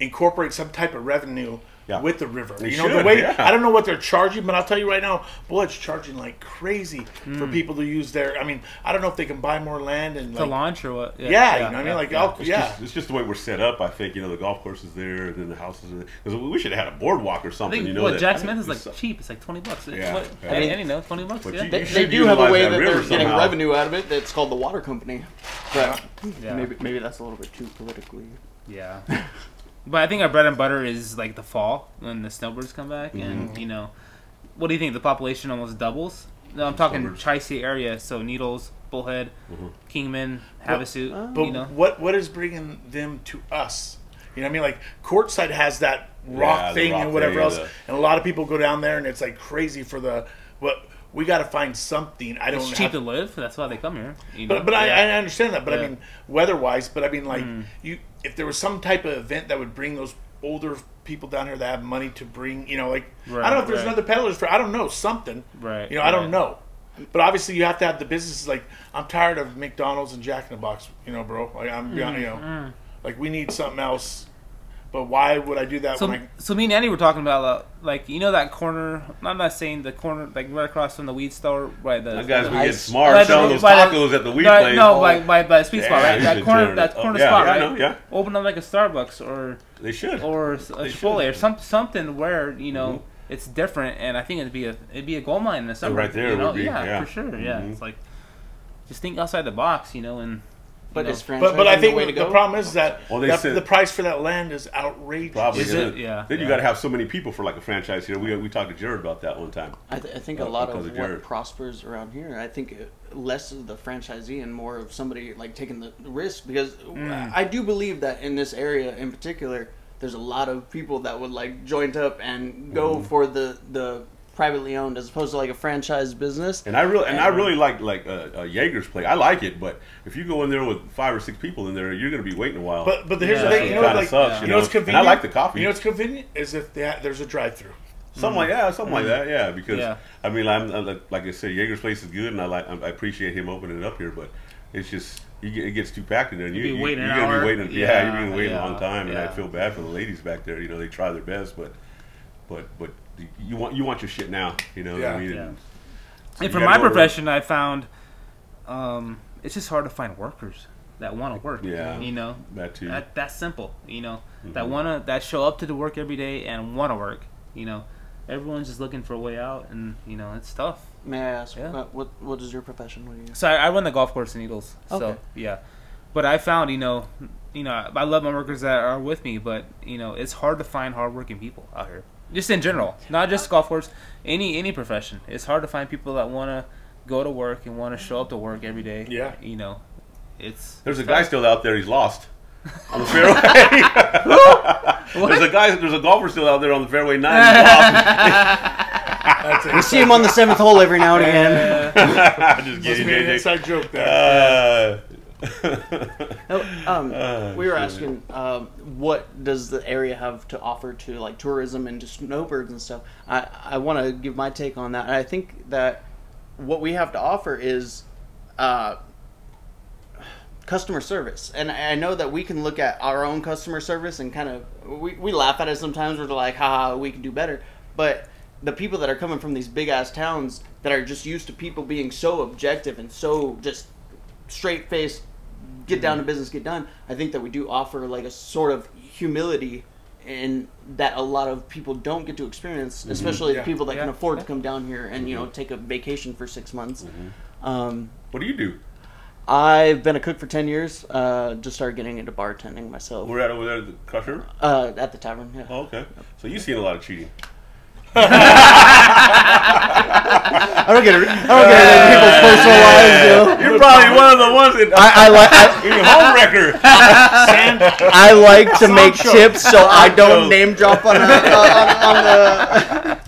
incorporate some type of revenue Yeah. with the river. They you know, the way yeah. I don't know what they're charging, but I'll tell you right now, boy, it's charging like crazy for Hmm. people to use their. I mean, I don't know if they can buy more land and To like, launch or what? yeah, you know what I mean, like yeah. I'll, It's, yeah. just, it's just the way we're set up. I think you know the golf course is there, and then the houses. Because we should have had a boardwalk or something. think you know what that- Jack Smith is like it's- cheap. It's like twenty bucks. Yeah, What, yeah. I I mean- mean, any know, twenty bucks. Yeah. you- They, you they should do have a way that that they're getting revenue out of it. That's called the water company. But Yeah. maybe maybe that's a little bit too politically. Yeah. but I think our bread and butter is like the fall when the snowbirds come back, Mm-hmm. and you know, what do you think? The population almost doubles. No, I'm talking Snowbirds. Tri-State area, so Needles, Bullhead, Mm-hmm. Kingman, Havasu. But you know, what what is bringing them to us? You know what I mean? Like Quartzsite has that rock Yeah, thing rock and whatever thing, else, the- and a lot of people go down there, and it's like crazy for the what. We got to find something. I don't. it's cheap to live. That's why they come here. You know? But but I, Yeah. I understand that. But I mean, weather wise. But I mean, like Mm. you, if there was some type of event that would bring those older people down here that have money to bring, you know, like I don't know if there's right. another peddlers for. I don't know something. Right, You know, I don't know. But obviously, you have to have the businesses. Like I'm tired of McDonald's and Jack in the Box. You know, bro. Like I'm, you Mm-hmm. know, like we need something else. But why would I do that So, when I? so me and Andy were talking about uh, like you know that corner. I'm not saying the corner like right across from the weed store, right? The, That guy's the, been getting Ice- smart By selling those by the- tacos at the weed no, place. no, by, by by the sweet spot, right? That corner, that up. corner Yeah, spot, yeah, right? know, yeah. Open up like a Starbucks or They should. or a They Chipotle should. or some something where you know Mhm. it's different, and I think it'd be a it'd be a gold mine in the summer. right there you know? would be, yeah, yeah. for sure. Yeah, Mhm. it's like just think outside the box, you know, and you But know. is franchise But but I the think way to the problem is that, Well, they that said- the price for that land is outrageous. Probably. Is yeah. it? Yeah, Then you got to have so many people for like a franchise here. We we talked to Jared about that one time. I, th- I think Uh, a lot of of what Jared. prospers around here, I think uh, less of the franchisee and more of somebody like taking the risk because Mm. I do believe that in this area in particular, there's a lot of people that would like joint up and go Mm-hmm. for the the privately owned as opposed to like a franchise business. And I really and I really like like uh, uh, Jaeger's play. I like it, but if you go in there with five or six people in there, you're going to be waiting a while. But but here's Yeah. the thing, you know, Kinda like sucks, you you know, it's what's And I convenient. like the coffee. You know, what's convenient is if they ha- there's a drive-through. something like yeah, something like that. Yeah, because Yeah. I mean, I'm, I'm like- like I said, Jaeger's place is good, and I like I appreciate him opening it up here, but it's just. You get, it gets too packed in there. And you, You'd be you, waiting you're an gonna hour. be waiting. Yeah, Yeah, you're gonna wait a long yeah, time, and I feel bad for the ladies back there. You know, they try their best, but but but you want you want your shit now. You know what Yeah. I mean? Yeah. And And for my go to- profession, I found um, it's just hard to find workers that want to work. Yeah. you know, That too. that that's simple. You know, that Mhm. wanna that show up to the work every day and want to work. You know, everyone's just looking for a way out, and you know it's tough. May I ask Yeah. uh, what what is your profession? What do you? So I, I run the golf course in Eagles. So yeah, but I found you know, you know, I love my workers that are with me, but you know, it's hard to find hardworking people out here. Just in general, not just golf course, any any profession. It's hard to find people that want to go to work and want to show up to work every day. Yeah. you know, it's There's a guy still out there. He's lost on the fairway. there's a guy. There's a golfer still out there on the fairway nine. He's That's We see him on the seventh hole every now and again. lost. Just Must kidding, be JJ. inside joke there. Uh, um, Oh, we were shit. asking, um, what does the area have to offer to like tourism and to snowbirds and stuff? I, I want to give my take on that. And I think that what we have to offer is uh, customer service. And I I know that we can look at our own customer service and kind of we, we laugh at it sometimes. We're like, haha, we can do better. But the people that are coming from these big ass towns that are just used to people being so objective and so just straight faced, get down to business, get done. I think that we do offer like a sort of humility and that a lot of people don't get to experience, especially Yeah. the people that can Yeah. afford to come down here and you know take a vacation for six months. Um, what do you do? I've been a cook for ten years. Uh, just started getting into bartending myself. We're at over there at the Crusher. Uh, at the tavern. Yeah. Oh, okay. So you've seen a lot of cheating. I don't get it. I don't get it in people's personal lives. You know? You're probably one of the ones that I, I like. I, you're a home wrecker. I like to make Sancho. tips, so I don't name drop on, a, on, on the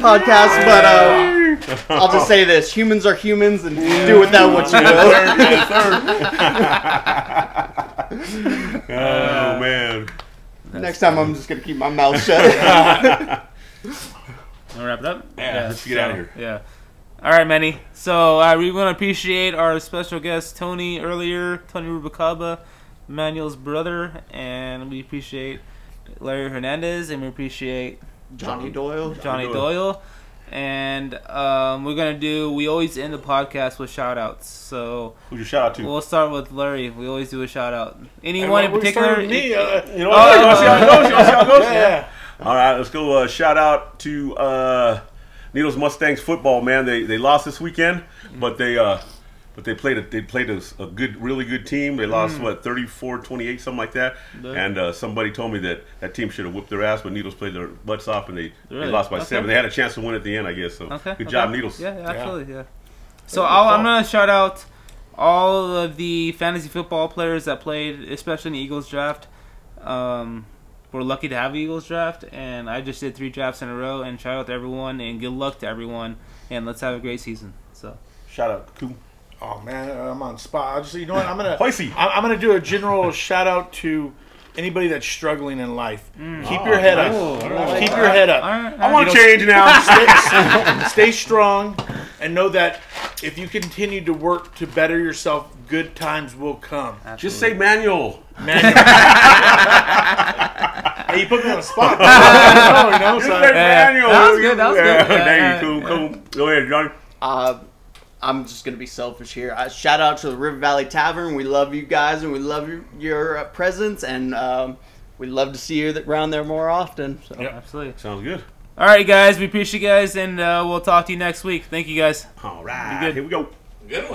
podcast. But uh, I'll just say this: humans are humans, and do with that what you will. oh man. Next time, I'm just gonna keep my mouth shut. Wanna wrap it up? Yeah, yeah let's get out of here. Yeah. All right, Manny. So uh, we want to appreciate our special guest Tony earlier, Tony Rubicaba, Manuel's brother, and we appreciate Larry Hernandez, and we appreciate Johnny Doyle. Johnny Doyle. Doyle. And um, we're gonna do. We always end the podcast with shout outs. So who's your shout out to? we'll start with Larry. We always do a shout out. Anyone in We particular? started with me. Uh, you know what? You wanna see how it goes? You wanna see how it goes? yeah. All right, let's go. Uh, shout out to uh, Needles Mustangs football, man. They they lost this weekend, but they uh, but they played a, they played a, a good, really good team. They lost what 34-28, something like that. Yeah. And uh, somebody told me that that team should have whipped their ass, but Needles played their butts off, and they, Really? they lost by Okay. seven. They had a chance to win at the end, I guess. So Okay. good okay. job, Needles. Yeah, yeah, absolutely. Yeah. So I'll, I'm gonna shout out all of the fantasy football players that played, especially in the Eagles draft. Um, we're lucky to have Eagles draft, and I just did three drafts in a row. And shout out to everyone, and good luck to everyone, and let's have a great season. So Shout out, Cool. Oh man, I'm on spot. I just you know what I'm gonna Hoisey. I'm, I'm gonna do a general shout out to anybody that's struggling in life. Mm. Keep Oh, your head nice. up. All right. Keep your head up. all right, I want to change now. stay, stay strong and know that if you continue to work to better yourself, good times will come. Just say manual. Man, hey, you put me on the spot. I don't know, you know, Just so- say Yeah. manual. That was good, that was good. Yeah, Yeah, there yeah, you cool, cool. Go ahead, Johnny. Uh, I'm just gonna be selfish here. Uh, shout out to the River Valley Tavern. We love you guys, and we love your, your uh, presence, and um, we'd love to see you th- around there more often. So. Yep. absolutely. Sounds good. All right, guys, we appreciate you guys, and uh, we'll talk to you next week. Thank you, guys. All right, good. here we go. Good one.